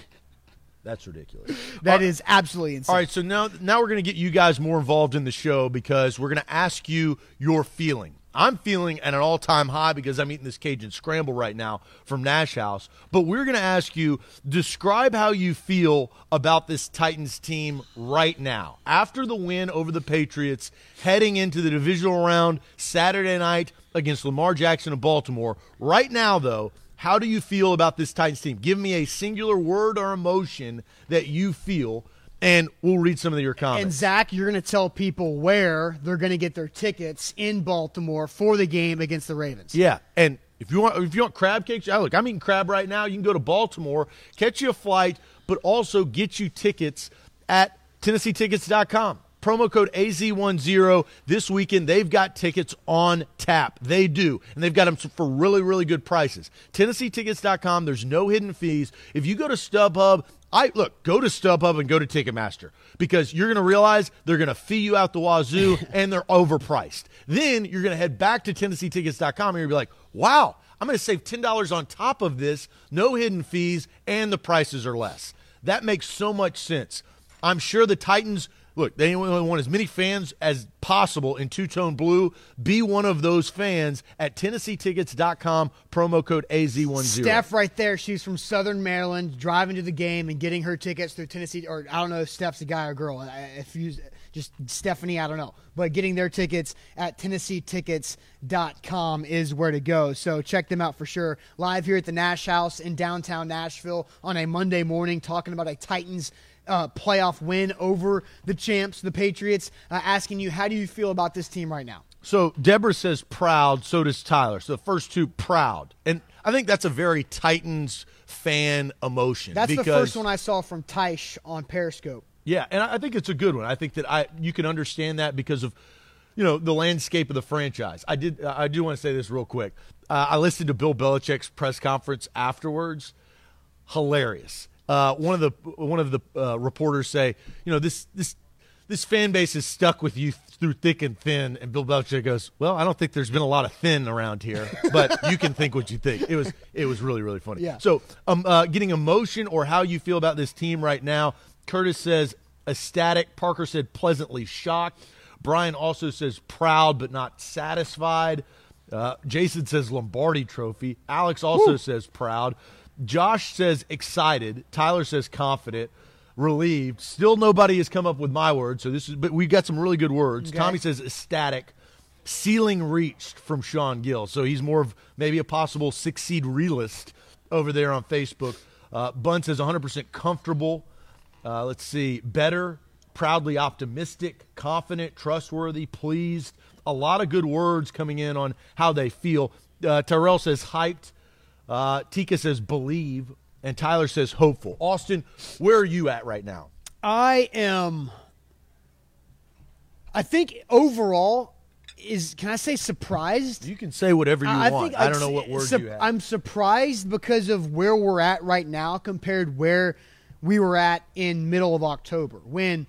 That's ridiculous. That is absolutely insane. All right, so now now we're going to get you guys more involved in the show because we're going to ask you your feeling. I'm feeling at an all-time high because I'm eating this Cajun scramble right now from Nash House. But we're going to ask you describe how you feel about this Titans team right now after the win over the Patriots, heading into the divisional round Saturday night against Lamar Jackson of Baltimore. Right now, though, how do you feel about this Titans team? Give me a singular word or emotion that you feel, and we'll read some of your comments. And. Zach, you're going to tell people where they're going to get their tickets in Baltimore for the game against the Ravens. yeah, and if you want, if you want crab cakes, yeah, look, I'm eating crab right now. You can go to Baltimore, catch you a flight, but also get you tickets at TennesseeTickets.com. Promo code AZ10 this weekend. They've got tickets on tap. They do. And they've got them for really, really good prices. TennesseeTickets.com. There's no hidden fees. If you go to StubHub, I look, go to StubHub and go to Ticketmaster because you're going to realize they're going to fee you out the wazoo and they're overpriced. Then you're going to head back to TennesseeTickets.com and you're going to be like, wow, I'm going to save $10 on top of this, no hidden fees, and the prices are less. That makes so much sense. I'm sure the Titans look, they only want as many fans as possible in two tone blue. Be one of those fans at TennesseeTickets.com, promo code AZ10. Steph right there. She's from Southern Maryland, driving to the game and getting her tickets through Tennessee. Or I don't know if Steph's a guy or girl. If you just Stephanie, I don't know. But getting their tickets at TennesseeTickets.com is where to go. So check them out for sure. Live here at the Nash House in downtown Nashville on a Monday morning, talking about a Titans. Uh, playoff win over the champs, the Patriots. Uh, asking you, how do you feel about this team right now? So Deborah says proud, so does Tyler. So the first two proud. And I think that's a very Titans fan emotion. That's because, the first one I saw from Tysh on Periscope. Yeah, and I I think it's a good one. I think that I you can understand that because of you know the landscape of the franchise. I did I do want to say this real quick. Uh, I listened to Bill Belichick's press conference afterwards. Hilarious. Uh, one of the one of the uh, reporters say, you know this this this fan base is stuck with you through thick and thin. And Bill Belichick goes, well, I don't think there's been a lot of thin around here, but you can think what you think. It was it was really really funny. Yeah. So um, uh, getting emotion or how you feel about this team right now. Curtis says ecstatic. Parker said pleasantly shocked. Brian also says proud but not satisfied. Uh, Jason says Lombardi trophy. Alex also says proud. Josh says excited. Tyler says confident. relieved. Still, nobody has come up with my word. So this is, but we've got some really good words. Okay. Tommy says ecstatic, ceiling reached from Sean Gill. So he's more of maybe a possible six seed realist over there on Facebook. Uh, Bun says 100% comfortable. Uh, let's see, better, proudly optimistic, confident, trustworthy, pleased. A lot of good words coming in on how they feel. Uh, Tyrell says hyped. Uh, Tika says believe. And Tyler says hopeful. Austin, where are you at right now? I am. I think overall is can I say surprised? You can say whatever you I want. think I don't know what word sup- you have. I'm surprised because of where we're at right now compared where we were at in middle of October when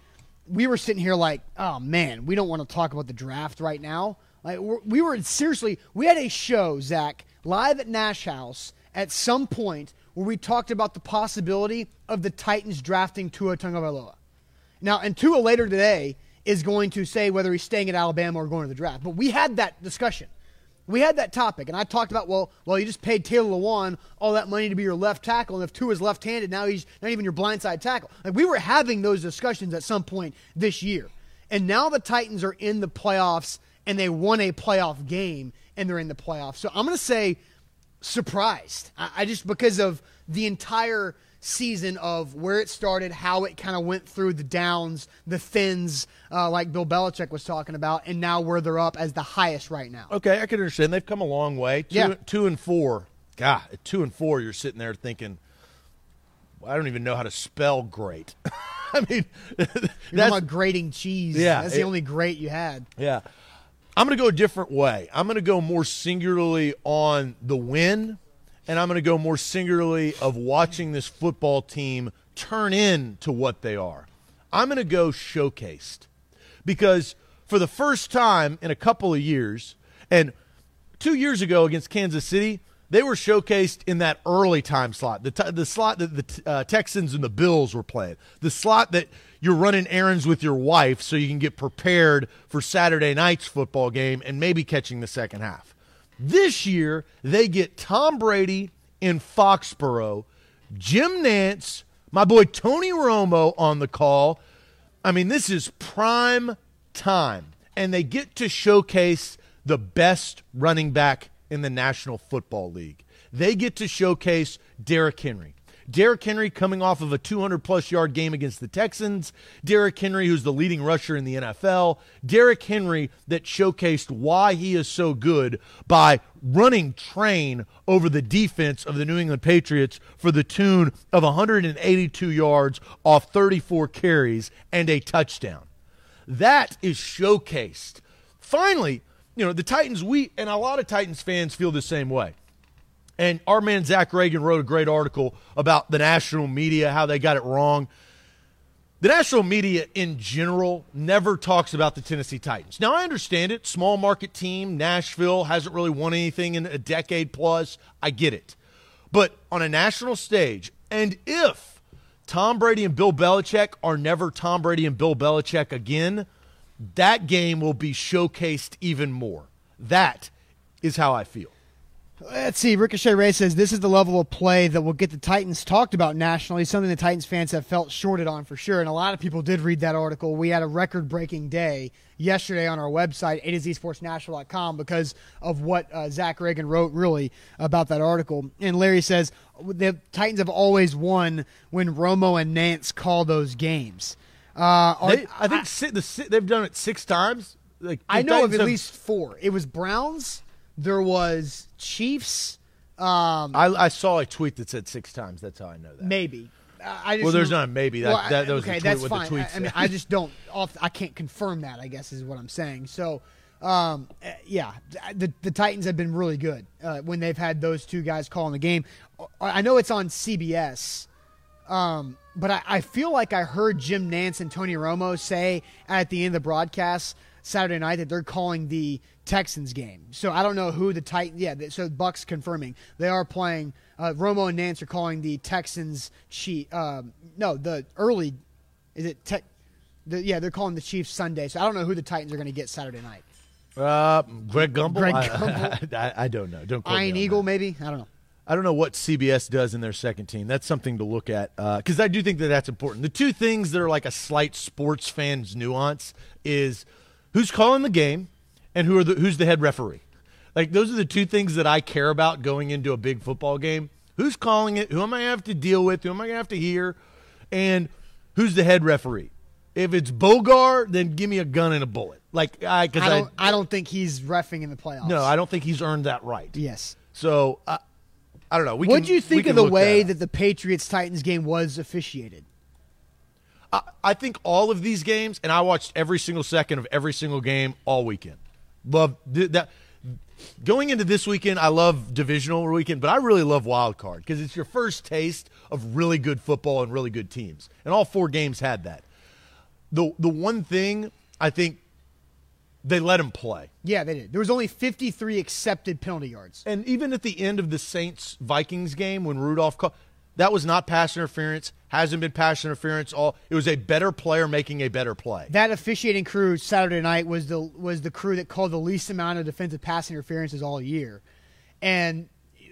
we were sitting here like, oh man, we don't want to talk about the draft right now. Like we're, we were seriously, we had a show, Zach, live at Nash House at some point where we talked about the possibility of the Titans drafting Tua Tagovailoa. Now, and Tua later today is going to say whether he's staying at Alabama or going to the draft. But we had that discussion. We had that topic, and I talked about well, well, you just paid Taylor Lewan all that money to be your left tackle, and if Tua's left-handed, now he's not even your blindside tackle. Like we were having those discussions at some point this year, and now the Titans are in the playoffs, and they won a playoff game, and they're in the playoffs. So I'm going to say surprised. I, I just because of the entire season of where it started, how it kind of went through the downs, the thins, uh, like Bill Belichick was talking about, and now where they're up as the highest right now. okay, I can understand. They've come a long way. Two, Yeah. two and four. God, at two and four, you're sitting there thinking, I don't even know how to spell great. I mean, You're talking that's about grating cheese. Yeah, that's the only great you had. Yeah. I'm going to go a different way. I'm going to go more singularly on the win, and I'm going to go more singularly of watching this football team turn into what they are. I'm going to go showcased because for the first time in a couple of years, and two years ago against Kansas City, they were showcased in that early time slot, the, t- the slot that the uh, Texans and the Bills were playing, the slot that you're running errands with your wife so you can get prepared for Saturday night's football game and maybe catching the second half. This year, they get Tom Brady in Foxborough, Jim Nantz, my boy Tony Romo on the call. I mean, this is prime time, and they get to showcase the best running back in the National Football League. They get to showcase Derrick Henry. Derrick Henry coming off of a 200 plus yard game against the Texans. Derrick Henry, who's the leading rusher in the NFL. Derrick Henry that showcased why he is so good by running train over the defense of the New England Patriots for the tune of 182 yards off 34 carries and a touchdown. That is showcased. Finally, you know, the Titans, we, and a lot of Titans fans feel the same way. And our man Zach Reagan wrote a great article about the national media, how they got it wrong. The national media in general never talks about the Tennessee Titans. Now, I understand it. Small market team, Nashville hasn't really won anything in a decade plus. I get it. But on a national stage, and if Tom Brady and Bill Belichick are never Tom Brady and Bill Belichick again, that game will be showcased even more. That is how I feel. Let's see. Ricochet Ray says this is the level of play that will get the Titans talked about nationally. Something the Titans fans have felt shorted on for sure, and a lot of people did read that article. We had a record-breaking day yesterday on our website, a to zsportsnashville.com, because of what uh, Zach Reagan wrote really about that article. And Larry says the Titans have always won when Romo and Nantz call those games. Uh, are- They, I think si- the, si- they've done it six times. Like I know of at have- least four. It was Browns. There was Chiefs. Um, I, I saw a tweet that said six times. That's how I know that. maybe. I just Well, there's not maybe. That- Well, that- that was the okay. tweet- that's fine. I, I mean. I just don't. Off, I can't confirm that. I guess is what I'm saying. So, um, uh, yeah, the the Titans have been really good uh, when they've had those two guys calling the game. I know it's on CBS. Um, but I, I feel like I heard Jim Nantz and Tony Romo say at the end of the broadcast Saturday night that they're calling the Texans game. So I don't know who the Titans. Yeah, so Bucks confirming they are playing. Uh, Romo and Nantz are calling the Texans. Chief. Um, no, the early. Is it tech? The, yeah, they're calling the Chiefs Sunday. So I don't know who the Titans are going to get Saturday night. Uh, Greg Gumbel. Greg I- Gumbel. I, I don't know. Don't Ian Eagle, that. maybe. I don't know. I don't know what CBS does in their second team. That's something to look at because I do think that that's important. The two things that are like a slight sports fan's nuance is who's calling the game and who are the who's the head referee. Like those are the two things that I care about going into a big football game. Who's calling it? Who am I gonna have to deal with? Who am I gonna have to hear? And who's the head referee? If it's Boger, then give me a gun and a bullet. Like I, cause I don't. I, I, don't think he's refing in the playoffs. no, I don't think he's earned that right. Yes. So uh, I don't know. What do you think of the way that, that the Patriots Titans game was officiated? I, I think all of these games, and I watched every single second of every single game all weekend. Love that. Going into this weekend, I love divisional weekend, but I really love wild card because it's your first taste of really good football and really good teams, and all four games had that. The the one thing I think they let him play. Yeah, they did. There was only 53 accepted penalty yards. And even at the end of the Saints Vikings game when Rudolph called, that was not pass interference. Hasn't been pass interference. All it was a better player making a better play. That officiating crew Saturday night was the was the crew that called the least amount of defensive pass interferences all year, and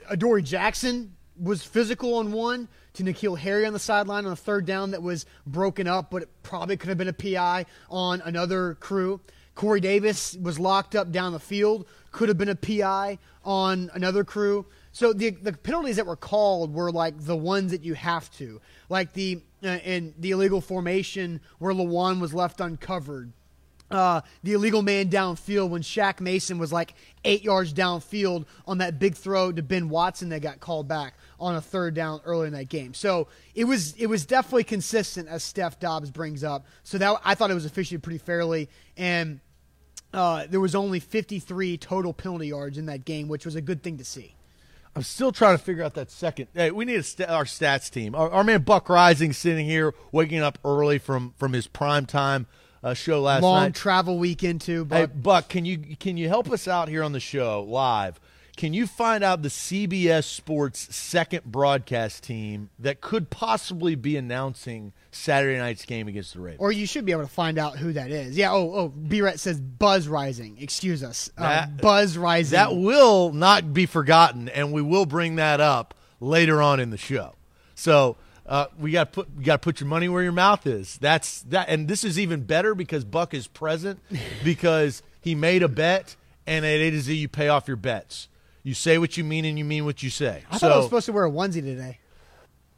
Adoree Jackson was physical on one to N'Keal Harry on the sideline on a third down that was broken up, but it probably could have been a PI on another crew. Corey Davis was locked up down the field, could have been a PI on another crew. So the the penalties that were called were like the ones that you have to, like the uh, in the illegal formation where Lewan was left uncovered, uh, the illegal man downfield when Shaq Mason was like eight yards downfield on that big throw to Ben Watson that got called back on a third down early in that game. So it was it was definitely consistent as Steph Dobbs brings up. So that I thought it was officiated pretty fairly and. Uh, there was only 53 total penalty yards in that game, which was a good thing to see. I'm still trying to figure out that second. Hey, we need a st- our stats team. Our, our man Buck Reising sitting here, waking up early from from his prime time uh, show last Long night. Long travel weekend too, Hey, Buck, can you can you help us out here on the show live? Can you find out the CBS Sports second broadcast team that could possibly be announcing Saturday night's game against the Ravens? or you should be able to find out who that is. Yeah. Oh, oh. B-Ret says Buzz Reising. Excuse us. Uh, That- Buzz Reising. That will not be forgotten, and we will bring that up later on in the show. So uh, we got put you got to put your money where your mouth is. That's that, and this is even better because Buck is present because he made a bet, and at A to Z you pay off your bets. You say what you mean, and you mean what you say. I so, thought I was supposed to wear a onesie today.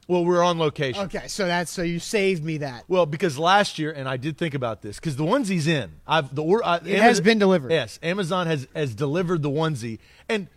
well, we're on location. Okay, so that's so you saved me that. Well, because last year, and I did think about this, because the onesie's in. I've the or, uh, It has been delivered. Yes, Amazon has has delivered the onesie, and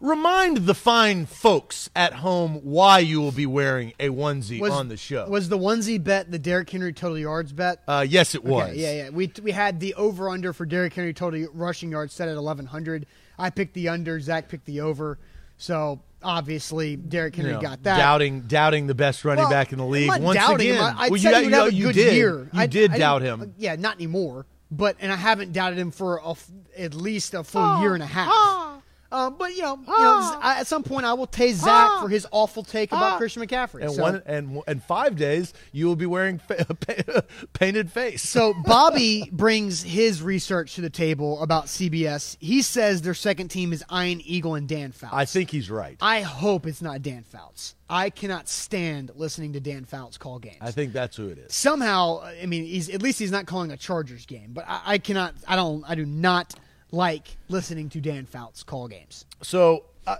remind the fine folks at home why you will be wearing a onesie Was, on the show. Was the onesie bet the Derrick Henry total yards bet? uh, yes, it was. Okay, yeah, yeah. We we had the over under for Derrick Henry total rushing yards set at eleven hundred. I picked the under. Zach picked the over. So obviously Derrick You Henry know, got that. doubting doubting the best running Well, back in the I'm league not once doubting again. Him. I, I well, said you, he would you, have a you good did. year. You I, did I doubt didn't- him. Yeah, not anymore. But and I haven't doubted him for a f at least a full oh, year and a half. Oh. Um, but you know, you know, I, at some point I will tase Zach for his awful take about Christian McCaffrey. And so, one and and five days you will be wearing fa- painted face. so Bobby brings his research to the table about CBS. He says their second team is Ian Eagle and Dan Fouts. I think he's right. I hope it's not Dan Fouts. I cannot stand listening to Dan Fouts call games. I think that's who it is. somehow i mean he's at least he's not calling a chargers game but I, I cannot i don't i do not like listening to dan fouts call games So, uh,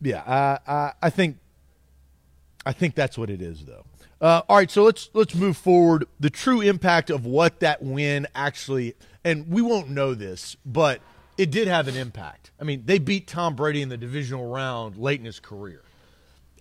yeah, I, I, I think, I think that's what it is, though. Uh, all right, so let's let's move forward. The true impact of what that win actually, and we won't know this, but it did have an impact. I mean, they beat Tom Brady in the divisional round late in his career.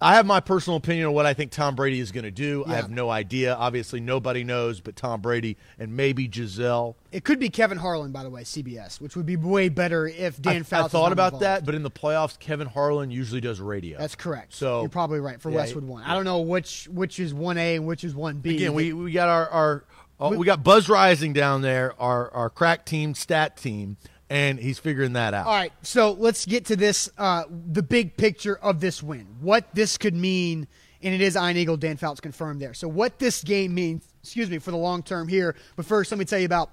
I have my personal opinion on what I think Tom Brady is going to do. I have no idea. Obviously, nobody knows but Tom Brady and maybe Gisele. it could be kevin harlan by the way cbs which would be way better if dan I, fouts I thought about involved. that, but in the playoffs, Kevin Harlan usually does radio. that's correct So you're probably right for yeah, westwood one i don't know which which is 1a and which is 1b Again, we, we got our, our oh, we got Buzz Reising down there, our our crack team, stat team, and he's figuring that out. All right, so let's get to this uh, the big picture of this win. What this could mean, and it is Ian Eagle, Dan Fouts confirmed there. So, what this game means, excuse me, for the long term here. But first, let me tell you about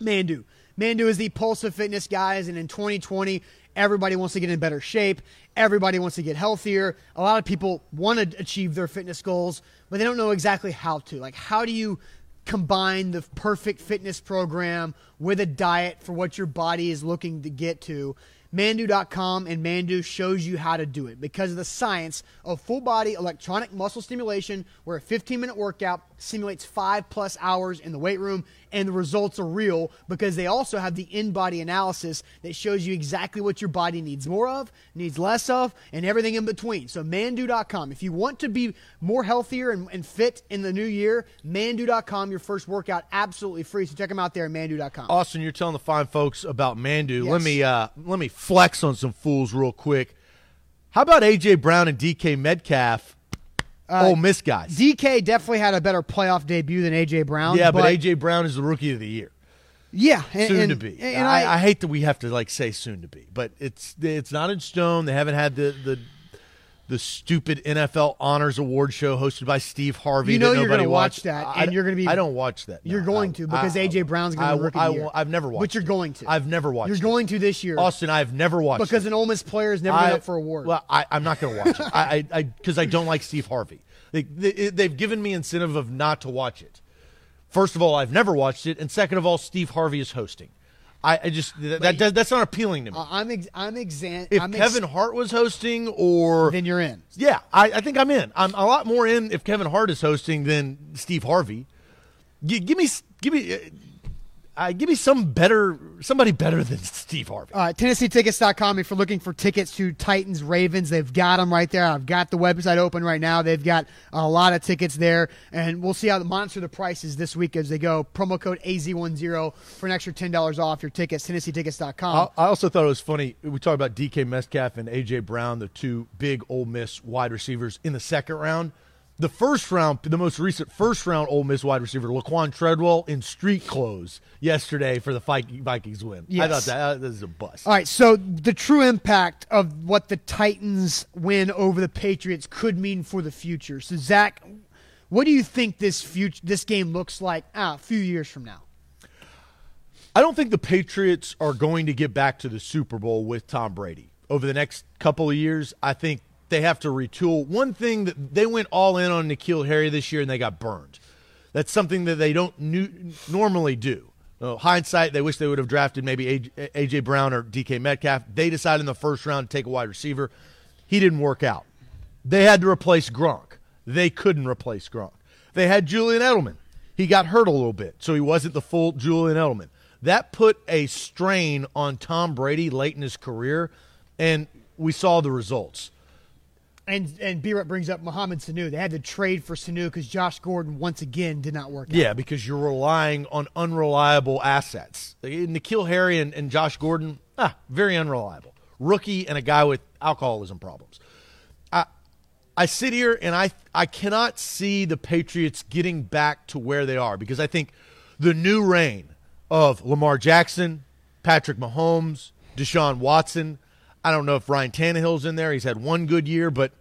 Manduu. Manduu is the Pulse of Fitness, guys, and in 2020, Everybody wants to get in better shape. Everybody wants to get healthier. A lot of people want to achieve their fitness goals, but they don't know exactly how to. Like, how do you combine the perfect fitness program with a diet for what your body is looking to get to? Manduu.com and Manduu shows you how to do it because of the science of full body electronic muscle stimulation, where a 15 minute workout simulates five plus hours in the weight room, and the results are real because they also have the in body analysis that shows you exactly what your body needs more of, needs less of, and everything in between. So, Manduu.com. If you want to be more healthier and, and fit in the new year, Manduu.com, your first workout, absolutely free. So, check them out there at Manduu.com. Austin, you're telling the fine folks about Manduu. Yes. Let me uh, let me flex on some fools real quick. How about AJ Brown and DK Metcalf? Uh, Ole Miss guys. DK definitely had a better playoff debut than AJ Brown. yeah, but, AJ Brown is the rookie of the year. yeah, and, Soon and- to be. And I, I, I hate that we have to like say soon to be, but it's it's not in stone. They haven't had the the the stupid NFL Honors Award show hosted by Steve Harvey. You know that you're gonna watch watched. that, I- and you're gonna be- I don't watch that. You're going I- to because I- AJ Brown's going to be rookie I, year. I've never watched. But you're going to. I've never watched. You're going to this year. Austin, I've never watched because it. an Ole Miss player is never I- been up for award. Well, I, I'm not going to watch it. I, I, because I, don't like Steve Harvey. They, they, they've given me incentive of not to watch it. First of all, I've never watched it, and second of all, Steve Harvey is hosting. I, I just that, that does- that's not appealing to me. Uh, I'm ex- I'm exam- if I'm ex- Kevin Hart was hosting, or then you're in. yeah, I, I think I'm in. I'm a lot more in if Kevin Hart is hosting than Steve Harvey. G- give me, give me, uh, give me some better, somebody better than Steve Harvey. Uh, TennesseeTickets.com. If you're looking for tickets to Titans Ravens, they've got them right there. I've got the website open right now. They've got a lot of tickets there, and we'll see how the monitor the prices this week as they go. Promo code AZ10 for an extra ten dollars off your tickets. TennesseeTickets.com. I I also thought it was funny. We talked about DK Metcalf and AJ Brown, the two big Ole Miss wide receivers in the second round. The first round, the most recent first round Ole Miss wide receiver, Laquon Treadwell, in street clothes yesterday for the Vikings win. I thought that uh, this is a bust. All right, so the true impact of what the Titans win over the Patriots could mean for the future. So Zach, what do you think this future this game looks like ah, a few years from now? I don't think the Patriots are going to get back to the Super Bowl with Tom Brady over the next couple of years. I think they have to retool. One thing that they went all in on N'Keal Harry this year and they got burned. That's something that they don't nu- normally do. Hindsight, they wish they would have drafted maybe AJ Brown or DK Metcalf. They decided in the first round to take a wide receiver. He didn't work out. They had to replace Gronk. They couldn't replace Gronk. They had Julian Edelman. He got hurt a little bit, so he wasn't the full Julian Edelman. That put a strain on Tom Brady late in his career, and we saw the results. And and B brings up Mohamed Sanu. They had to trade for Sanu because Josh Gordon once again did not work. out. Yeah, because you're relying on unreliable assets. N'Keal Harry and, and Josh Gordon, ah, very unreliable. Rookie and a guy with alcoholism problems. I I sit here and I I cannot see the Patriots getting back to where they are because I think the new reign of Lamar Jackson, Patrick Mahomes, Deshaun Watson. I don't know if Ryan Tannehill's in there. He's had one good year, but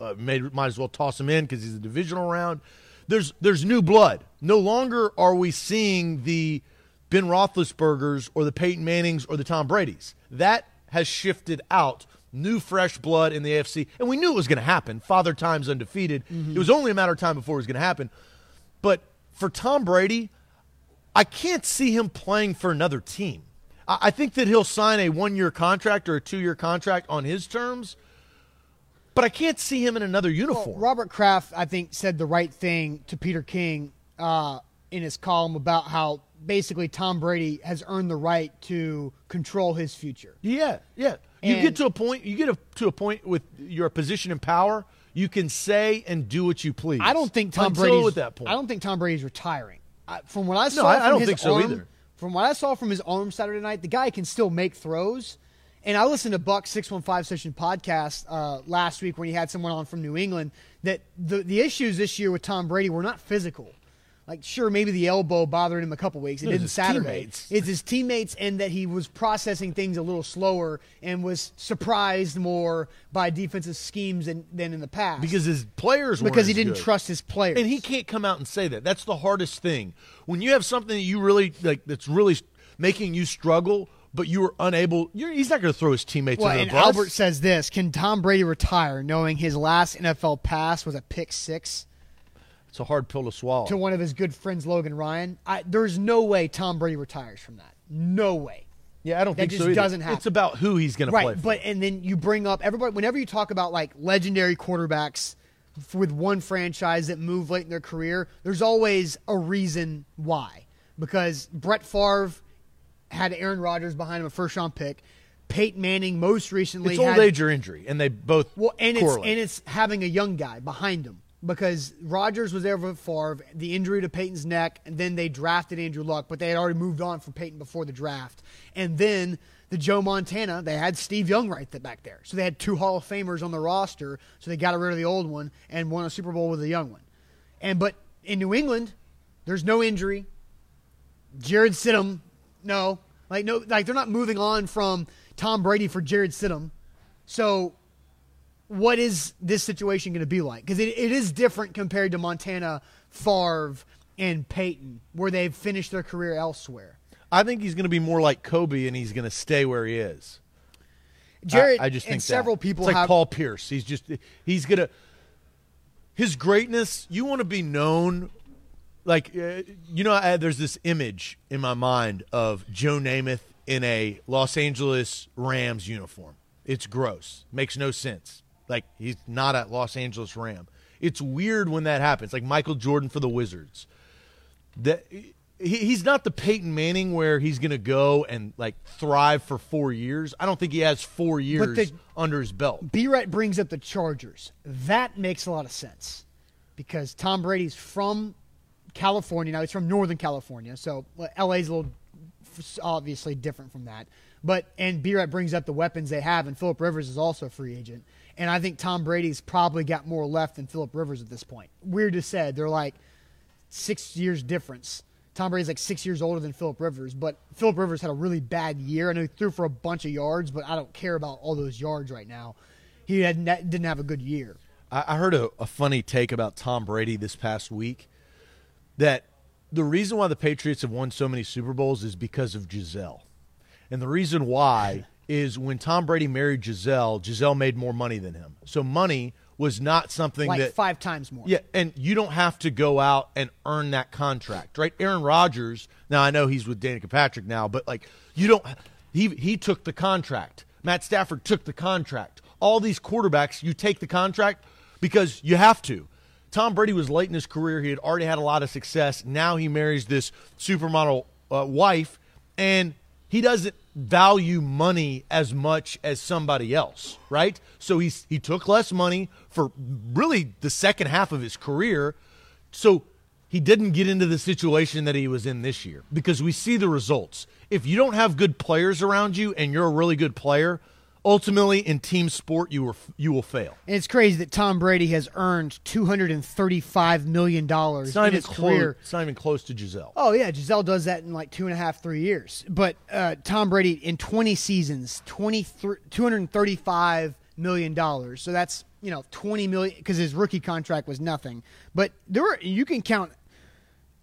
uh, may, might as well toss him in because he's a divisional round. There's there's new blood. No longer are we seeing the Ben Roethlisbergers or the Peyton Mannings or the Tom Brady's. That has shifted out. New fresh blood in the AFC, and we knew it was going to happen. Father Time's undefeated. It was only a matter of time before it was going to happen. But for Tom Brady, I can't see him playing for another team. I I think that he'll sign a one year contract or a two year contract on his terms, but I can't see him in another uniform. Robert Kraft, I think, said the right thing to Peter King uh, in his column about how basically Tom Brady has earned the right to control his future. yeah, yeah. You get to a point. You get a, to a point with your position and power. You can say and do what you please. I don't think Tom Brady's at that point. I don't think Tom Brady's retiring. I, from what I saw, I- I from don't his think so arm- either. From what I saw from his arm Saturday night, the guy can still make throws. And I listened to Buck six one five session podcast uh, last week when he had someone on from New England. That the the issues this year with Tom Brady were not physical. Like sure, maybe the elbow bothered him a couple weeks. It It didn't Saturday. teammates. It's his teammates, and that he was processing things a little slower and was surprised more by defensive schemes than, than in the past. because his players because he didn't good. trust his players. And he can't come out and say that. That's the hardest thing. When you have something that you really like that's really making you struggle, but you were unable. You're, he's not going to throw his teammates Well, under and the bus. Albert says this: Can Tom Brady retire knowing his last NFL pass was a pick six it's a hard pill to swallow. to one of his good friends, Logan Ryan? I, there's no way Tom Brady retires from that. No way. yeah, I don't that think just so. either. doesn't happen. It's about who he's going to play. Right, but and then you bring up everybody whenever you talk about like legendary quarterbacks with one franchise that move late in their career, there's always a reason why. Because Brett Favre had Aaron Rodgers behind him, a first round pick. Peyton Manning most recently it's old had, age or injury, and they both well, and it's and it's having a young guy behind him because Rodgers was there with Favre, the injury to Peyton's neck, and then they drafted Andrew Luck, but they had already moved on from Peyton before the draft, and then the Joe Montana, they had Steve Young right back there, so they had two Hall of Famers on the roster, so they got rid of the old one and won a Super Bowl with the young one, and but in New England, there's no injury. Jarrett Stidham, no, like no, like they're not moving on from Tom Brady for Jarrett Stidham. So, what is this situation going to be like? Because it, it is different compared to Montana, Favre, and Peyton, where they've finished their career elsewhere. I think he's going to be more like Kobe, and he's going to stay where he is. Jared, I, I just think and that. several people it's like have Paul Pierce. He's just he's gonna his greatness. You want to be known like uh, you know. I, there's this image in my mind of Joe Namath in a Los Angeles Rams uniform. It's gross. Makes no sense. Like he's not a Los Angeles Ram. It's weird when that happens. Like Michael Jordan for the Wizards. That he, he's not the Peyton Manning where he's going to go and like thrive for four years. I don't think he has four years the- under his belt. B-Ret brings up the Chargers. That makes a lot of sense because Tom Brady's from California. Now he's from Northern California, so LA's a little obviously different from that. But and B-Ret brings up the weapons they have, and Philip Rivers is also a free agent. And I think Tom Brady's probably got more left than Philip Rivers at this point. Weird to say, they're like six years difference. Tom Brady's like six years older than Philip Rivers, but Philip Rivers had a really bad year. I know he threw for a bunch of yards, but I don't care about all those yards right now. He had didn't have a good year. I, I heard a, a funny take about Tom Brady this past week that the reason why the Patriots have won so many Super Bowls is because of Gisele. And the reason why is when Tom Brady married Gisele, Gisele made more money than him. So money was not something Like that five times more. Yeah, and you don't have to go out and earn that contract, right? Aaron Rodgers. Now I know he's with Danica Patrick now, but like you don't. He he took the contract. Matt Stafford took the contract. All these quarterbacks, you take the contract because you have to. Tom Brady was late in his career. He had already had a lot of success. Now he marries this supermodel uh, wife, and he doesn't value money as much as somebody else, right? So he's he took less money for really the second half of his career. So he didn't get into the situation that he was in this year because we see the results. If you don't have good players around you and you're a really good player, ultimately in team sport you were you will fail. And it's crazy that Tom Brady has earned two hundred and thirty-five million dollars It's not in even his close. career. It's not even close to Gisele. Oh yeah, Gisele does that in like two and a half, three years. But uh, Tom Brady in twenty seasons, 235 million dollars. So that's you know twenty million because his rookie contract was nothing. But there were you can count.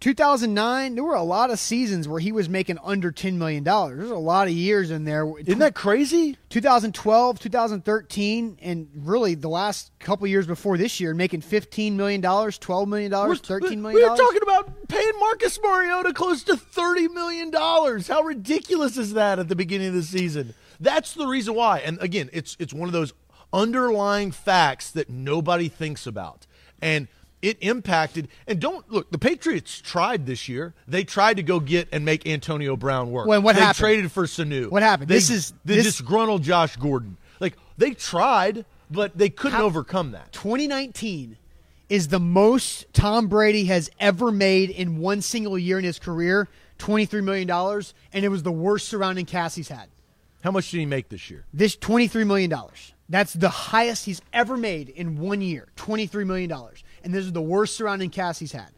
2009, there were a lot of seasons where he was making under $10 million. There's a lot of years in there. Isn't that crazy? 2012, 2013, and really the last couple years before this year, making $15 million, $12 million, $13 million. We're talking about paying Marcus Mariota close to thirty million dollars. How ridiculous is that at the beginning of the season? That's the reason why. And again, it's it's one of those underlying facts that nobody thinks about, and it impacted. And don't look. The Patriots tried this year. They tried to go get and make Antonio Brown work. Well, what they happened? traded for Sanu. What happened? They- This is- the this- disgruntled Josh Gordon. Like they tried, but they couldn't How- overcome that. 2019 is the most Tom Brady has ever made in one single year in his career, $23 million, and it was the worst surrounding cast he's had. How much did he make this year? This $23 million. That's the highest he's ever made in one year, $23 million. And this is the worst surrounding cast he's had.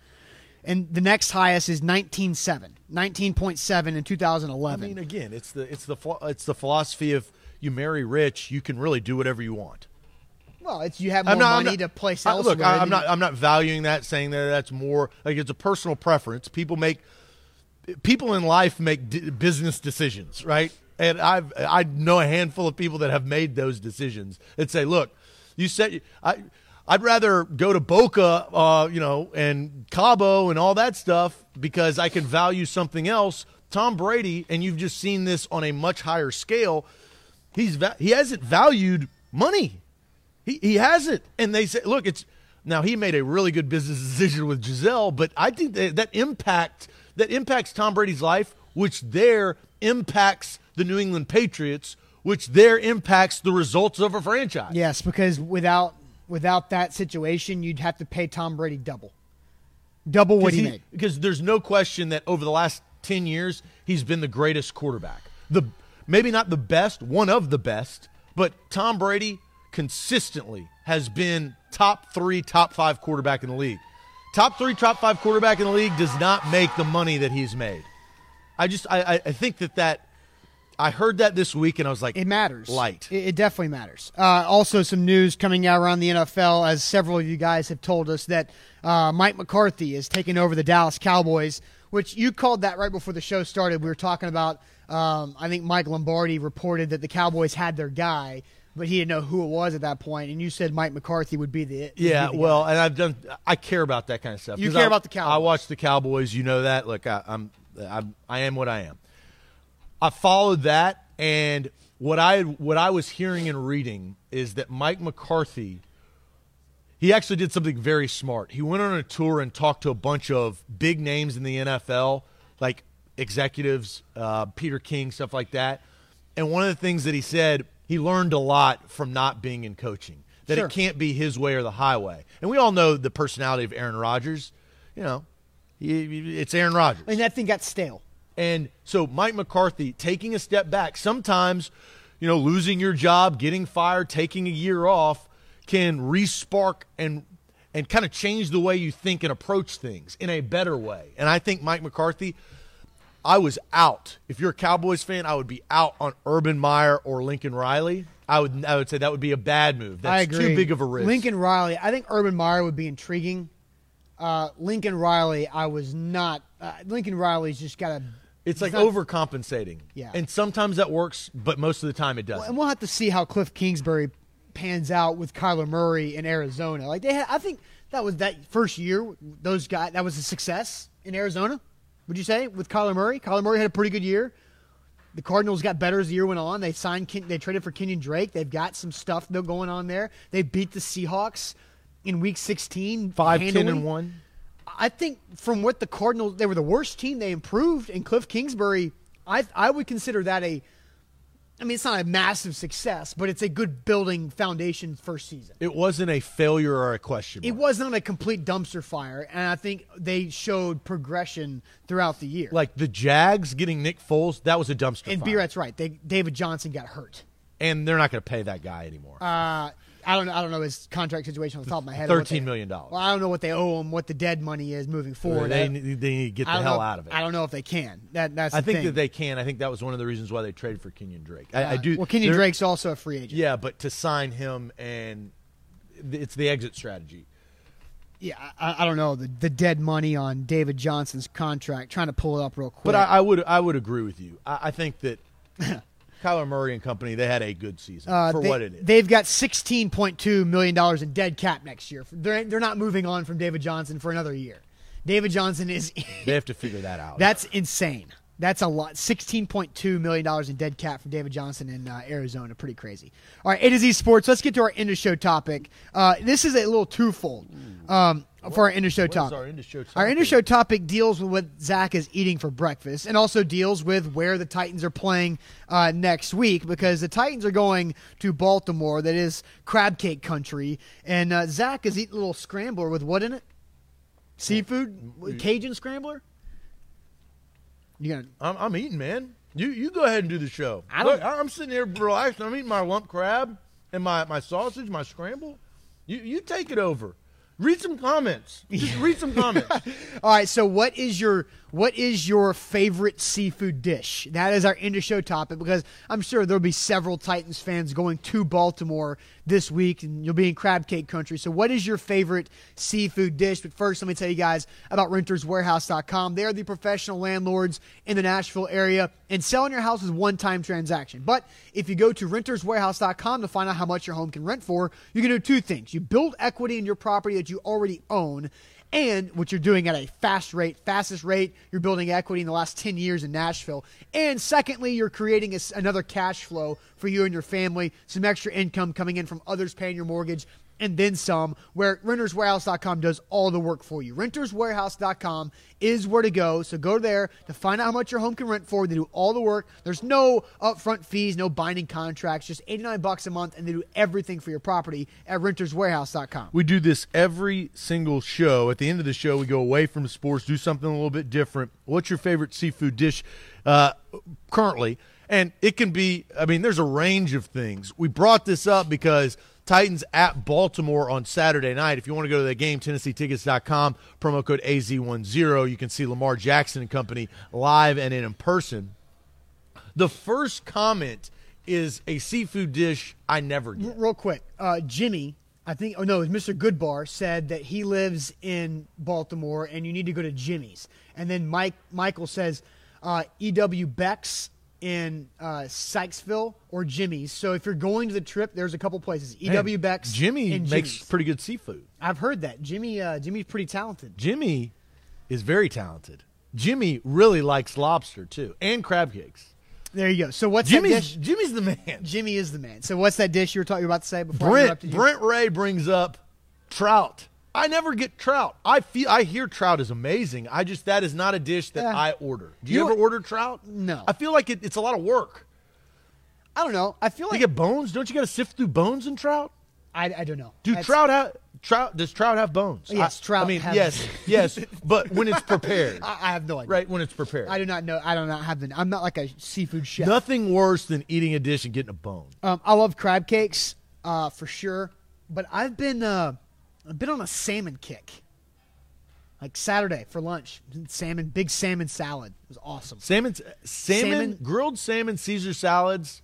And the next highest is 19.7, 19.7 in I 2011. mean, again, it's the it's the it's the philosophy of you marry rich, you can really do whatever you want. well, it's you have more not, money not- to place I- elsewhere. Look, I, I'm not I'm not valuing that, saying that that's more like it's a personal preference. People make people in life make d- business decisions, right? and I've I know a handful of people that have made those decisions and say, look, you said I. I'd rather go to Boca, uh, you know, and Cabo and all that stuff because I can value something else. Tom Brady, and you've just seen this on a much higher scale. He's va- he hasn't valued money. He he hasn't, and they say, look, it's now he made a really good business decision with Gisele, but I think that that impact that impacts Tom Brady's life, which there impacts the New England Patriots, which there impacts the results of a franchise. Yes, because without without that situation, you'd have to pay Tom Brady double, double what he, he made. Because there's no question that over the last ten years, he's been the greatest quarterback. The maybe not the best, one of the best, but Tom Brady consistently has been top three, top five quarterback in the league. Top three, top five quarterback in the league does not make the money that he's made. I just I, I think that that I heard that this week and I was like, it matters. Light. It, it definitely matters. Uh, also, some news coming out around the NFL, as several of you guys have told us that uh, Mike McCarthy is taking over the Dallas Cowboys, which you called that right before the show started. We were talking about. Um, I think Mike Lombardi reported that the Cowboys had their guy, but he didn't know who it was at that point. And you said Mike McCarthy would be the yeah. Be the well, guy. and I've done. I care about that kind of stuff. You care I, about the Cowboys. I watch the Cowboys. You know that. Look, I, I'm, I'm I am what I am. I followed that, and what I what I was hearing and reading is that Mike McCarthy. He actually did something very smart. He went on a tour and talked to a bunch of big names in the NFL, like executives, uh, Peter King, stuff like that. And one of the things that he said, he learned a lot from not being in coaching. That Sure. it can't be his way or the highway. And we all know the personality of Aaron Rodgers. You know, he, it's Aaron Rodgers. and that thing got stale. And so Mike McCarthy taking a step back, sometimes, you know, losing your job, getting fired, taking a year off can respark and and kind of change the way you think and approach things in a better way. And I think Mike McCarthy I was out. If you're a Cowboys fan, I would be out on Urban Meyer or Lincoln Riley. I would I would say that would be a bad move. That's I agree. too big of a risk. Lincoln Riley. I think Urban Meyer would be intriguing. Uh, Lincoln Riley, I was not. Uh, Lincoln Riley's just got a. it's like not- overcompensating. Yeah. And sometimes that works, but most of the time it doesn't. And we'll have to see how Cliff Kingsbury pans out with Kyler Murray in Arizona. Like they had, I think that was that first year. Those guys, that was a success in Arizona. Would you say with Kyler Murray? Kyler Murray had a pretty good year. The Cardinals got better as the year went on. They signed, they traded for Kenyon Drake. They've got some stuff though going on there. They beat the Seahawks in Week 16, Five, ten, handily. and one. I think from what the Cardinals, they were the worst team. They improved, and Cliff Kingsbury, I I would consider that a. I mean, it's not a massive success, but it's a good building foundation first season. It wasn't a failure or a question. It wasn't a complete dumpster fire, and I think they showed progression throughout the year. like the Jags getting Nick Foles. That was a dumpster and fire. Right. They, David Johnson got hurt. and they're not going to pay that guy anymore. Uh, I don't know. I don't know his contract situation on the top of my head. what $13 they- Well, I don't know what they owe him, what the dead money is moving forward. they, need- they need to get the hell know- out of it. I don't know if they can. That that's. I think thing. that they can. I think that was one of the reasons why they traded for Kenyon Drake. I, I do. Well, Kenyon Drake's also a free agent. Yeah, but to sign him and it's the exit strategy. Yeah, I, I don't know the the dead money on David Johnson's contract. Trying to pull it up real quick. But I, I would I would agree with you. I, I think that Kyler Murray and company they had a good season Uh, for they, what it is. They've got sixteen point two million dollars in dead cap next year. They're they're not moving on from David Johnson for another year. David Johnson is They have to figure that out. that's insane. That's a lot. Sixteen point two million dollars in dead cap from David Johnson in uh, Arizona. Pretty crazy. All right, A to Z Sports. Let's get to our end of show topic. Uh, this is a little twofold um, for our end of show topic. our end of show Our end topic? of show topic deals with what Zach is eating for breakfast, and also deals with where the Titans are playing uh, next week because the Titans are going to Baltimore, that is crab cake country, and uh, Zach is eating a little scrambler with what in it? Seafood, Cajun scrambler. You gonna? I'm, I'm eating, man. You you go ahead and do the show. I Look, I'm sitting here relaxed. I'm eating my lump crab and my, my sausage, my scramble. You you take it over. Read some comments. Just read some comments. All right. So, what is your What is your favorite seafood dish? That is our end of show topic because I'm sure there'll be several Titans fans going to Baltimore this week and you'll be in crab cake country. So, what is your favorite seafood dish? But first, let me tell you guys about renterswarehouse.com. They are the professional landlords in the Nashville area, and selling your house is one time transaction. But if you go to renterswarehouse.com to find out how much your home can rent for, you can do two things. You build equity in your property that you already own and what you're doing at a fast rate, fastest rate, you're building equity in the last 10 years in Nashville. And secondly, you're creating a, another cash flow for you and your family, some extra income coming in from others paying your mortgage and then some, where renterswarehouse.com does all the work for you. Renterswarehouse.com is where to go. So go there to find out how much your home can rent for. They do all the work. There's no upfront fees, no binding contracts, just 89 bucks a month, and they do everything for your property at renterswarehouse.com. We do this every single show. At the end of the show, we go away from sports, do something a little bit different. What's your favorite seafood dish uh, currently? And it can be, I mean, there's a range of things. We brought this up because – Titans at Baltimore on Saturday night. If you want to go to the game, TennesseeTickets.com, promo code AZ10. You can see Lamar Jackson and company live and in person. The first comment is a seafood dish I never get. Real quick, uh, Jimmy, I think, oh no, Mr. Goodbar said that he lives in Baltimore and you need to go to Jimmy's. And then Mike Michael says, uh, E.W. Beck's in uh, Sykesville or Jimmy's. So if you're going to the trip, there's a couple places. E.W. Beck's. Jimmy makes pretty good seafood. I've heard that. Jimmy uh, Jimmy's pretty talented. Jimmy is very talented. Jimmy really likes lobster too, and crab cakes. There you go. So what's Jimmy's, that dish? Jimmy's the man. Jimmy is the man. So what's that dish you were talking about to say before Brent, Brent Ray brings up trout. I never get trout. I feel I hear trout is amazing. I just that is not a dish that yeah. I order. Do you, you ever order trout? No. I feel like it, it's a lot of work. I don't know. I feel like you get bones. Don't you got to sift through bones in trout? I, I don't know. Do That's, trout have trout? Does trout have bones? Yes, I, trout. I mean, yes, yes, but when it's prepared, I, I, have no idea. Right when it's prepared, I do not know. I do not have the. I'm not like a seafood chef. Nothing worse than eating a dish and getting a bone. Um, I love crab cakes, uh, for sure. But I've been, uh, I've been on a salmon kick like Saturday for lunch. Salmon, big salmon salad. It was awesome. Salmon, salmon, salmon grilled salmon Caesar salads.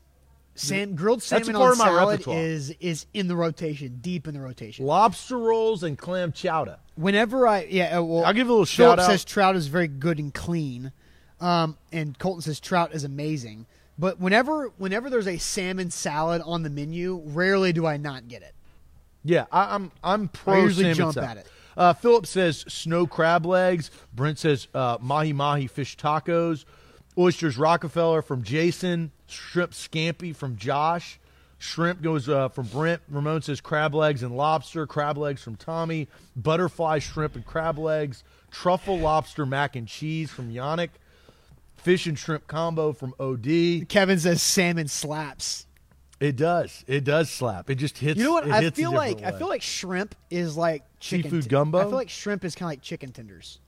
Sam, grilled salmon on salad is is in the rotation, deep in the rotation. Lobster rolls and clam chowder. Whenever I yeah, uh, well, I'll give a little Philip shout out. says trout is very good and clean, um, and Colton says trout is amazing. But whenever whenever there's a salmon salad on the menu, rarely do I not get it. Yeah, I, am I'm, I'm pro I usually jump at it. Uh, Philip says snow crab legs. Brent says uh, mahi mahi fish tacos. Oysters Rockefeller from Jason. Shrimp scampi from Josh. Shrimp goes uh, from Brent. Ramon says crab legs and lobster. Crab legs from Tommy. Butterfly shrimp and crab legs. Truffle lobster mac and cheese from Yannick. Fish and shrimp combo from OD. Kevin says salmon slaps. It does. It does slap. It just hits. You know what? I feel like way. I feel like shrimp is like chicken seafood gumbo. I feel like shrimp is kind of like chicken tenders.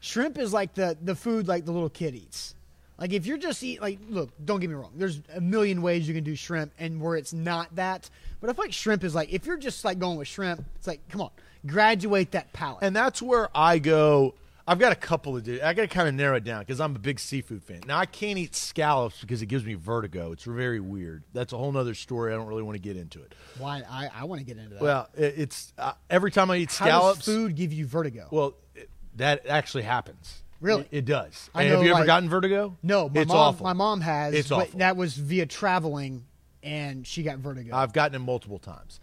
Shrimp is like the the food like the little kid eats. Like if you're just eat like look, don't get me wrong. There's a million ways you can do shrimp and where it's not that. But I feel like shrimp is like if you're just like going with shrimp, it's like come on, graduate that palate. And that's where I go I've got a couple of. dudes. I got to kind of narrow it down because I'm a big seafood fan. Now I can't eat scallops because it gives me vertigo. It's very weird. That's a whole other story. I don't really want to get into it. Why? I, I want to get into that. Well, it, it's uh, every time I eat scallops, How does food give you vertigo? Well, it, that actually happens. Really? It, it does. I know, have you like, ever gotten vertigo? No, my it's mom. Awful. My mom has. It's but awful. That was via traveling, and she got vertigo. I've gotten it multiple times,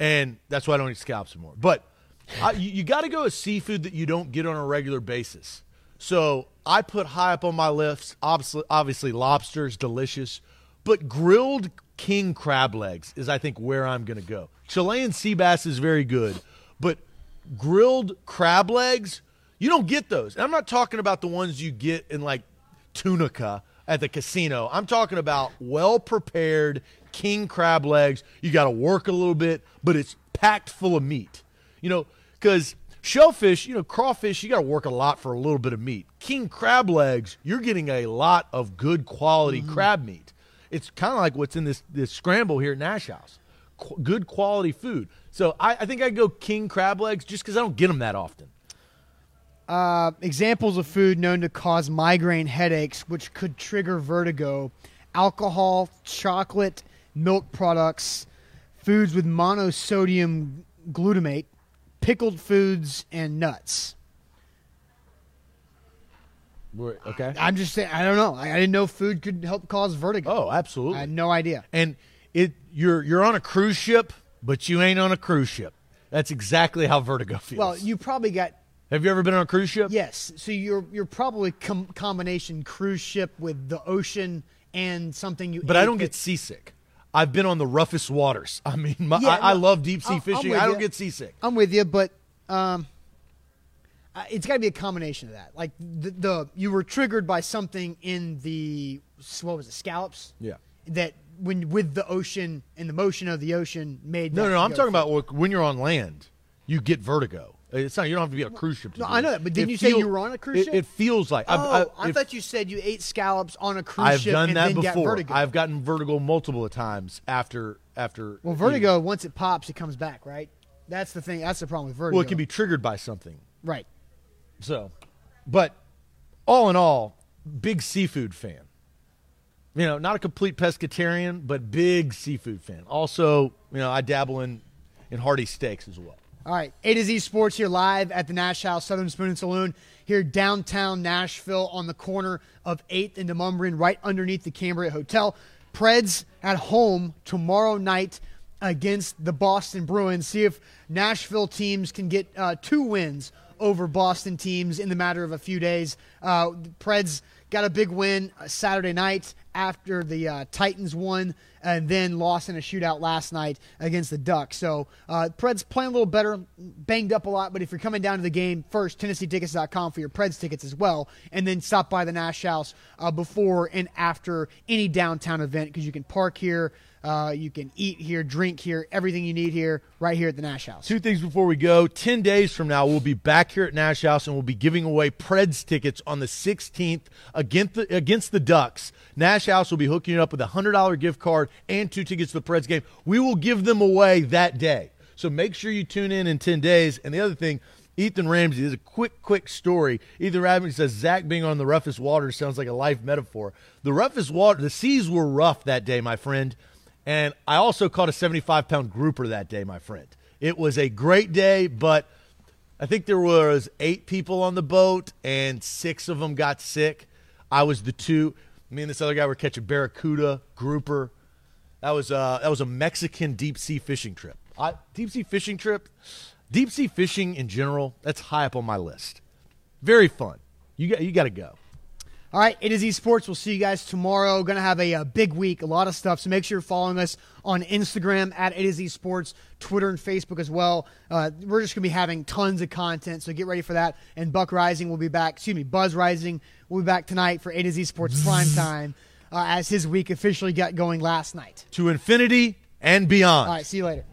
and that's why I don't eat scallops anymore. But I, you, you got to go with seafood that you don't get on a regular basis. So I put high up on my list, obviously, obviously lobster is delicious, but grilled king crab legs is, I think, where I'm going to go. Chilean sea bass is very good, but grilled crab legs, you don't get those. And I'm not talking about the ones you get in like Tunica at the casino. I'm talking about well prepared king crab legs. You got to work a little bit, but it's packed full of meat. You know, because Shellfish, you know, crawfish, you got to work a lot for a little bit of meat. King crab legs, you're getting a lot of good quality mm-hmm. crab meat. It's kind of like what's in this this scramble here at Nash House. Qu- good quality food. So I, I think I go king crab legs just because I don't get them that often. Uh, examples of food known to cause migraine headaches, which could trigger vertigo: alcohol, chocolate, milk products, foods with monosodium glutamate, pickled foods, and nuts. Okay. I'm just saying. I don't know. I, I didn't know food could help cause vertigo. Oh, I absolutely. had no idea. and it you're you're on a cruise ship, but you ain't on a cruise ship. That's exactly how vertigo feels. Well, you probably got have you ever been on a cruise ship? yes. So you're you're probably com- combination cruise ship with the ocean and something you. But I don't that- get seasick. I've been on the roughest waters. I mean, my, Yeah, I, I love deep sea I'm- I'm fishing. I don't you. get seasick. I'm with you, but um, it's got to be a combination of that. Like the, the you were triggered by something in the what was it scallops? Yeah. That when with the ocean and the motion of the ocean made. No, no, no. I'm talking through. about when you're on land, you get vertigo. It's not. You don't have to be on a cruise ship. To No, I know that, but didn't you say you were on a cruise ship? It feels like. Oh, I've, I, if- thought you said you ate scallops on a cruise ship. I've done that before. I've gotten vertigo multiple times after after. well, vertigo once it pops, it comes back, right? That's the thing. That's the problem with vertigo. Well, it can be triggered by something. right. So, but all in all, big seafood fan. You know, not a complete pescatarian, but big seafood fan. Also, you know, I dabble in in hearty steaks as well. All right, A to Z Sports here live at the Nash House Southern Spoon and Saloon here downtown Nashville on the corner of 8th and Demonbreun, right underneath the Cambria Hotel. Preds at home tomorrow night against the Boston Bruins. See if Nashville teams can get uh, two wins over Boston teams in the matter of a few days. Uh, Preds got a big win uh, Saturday night after the uh, Titans won and then lost in a shootout last night against the Ducks. So uh, Preds playing a little better, banged up a lot. But if you're coming down to the game, first TennesseeTickets.com for your Preds tickets as well, and then stop by the Nash House uh, before and after any downtown event because you can park here. Uh, you can eat here, drink here, everything you need here, right here at the Nash House. Two things before we go. 10 days from now, we'll be back here at Nash House and we'll be giving away Preds tickets on the 16th against the, against the Ducks. Nash House will be hooking you up with a $100 gift card and two tickets to the Preds game. We will give them away that day. So make sure you tune in in 10 days. And the other thing, Ethan Ramsey, is a quick, quick story. Ethan Ramsey says Zach being on the roughest water sounds like a life metaphor. The roughest water, the seas were rough that day, my friend. And I also caught a 75 pound grouper that day, my friend. It was a great day, but I think there was eight people on the boat and six of them got sick. I was the two. Me and this other guy were catching barracuda, grouper. That was uh, that was a Mexican deep sea fishing trip. I, deep sea fishing trip, deep sea fishing in general. That's high up on my list. Very fun. You got you got to go. All right, A to Z Sports. We'll see you guys tomorrow. Going to have a, uh big week, a lot of stuff. So make sure you're following us on Instagram at A to Z Sports, Twitter and Facebook as well. Uh, we're just going to be having tons of content, so get ready for that. And Buck Reising will be back. Excuse me, Buzz Reising will be back tonight for A to Z Sports Prime Time uh, as his week officially got going last night. To infinity and beyond. All right, see you later.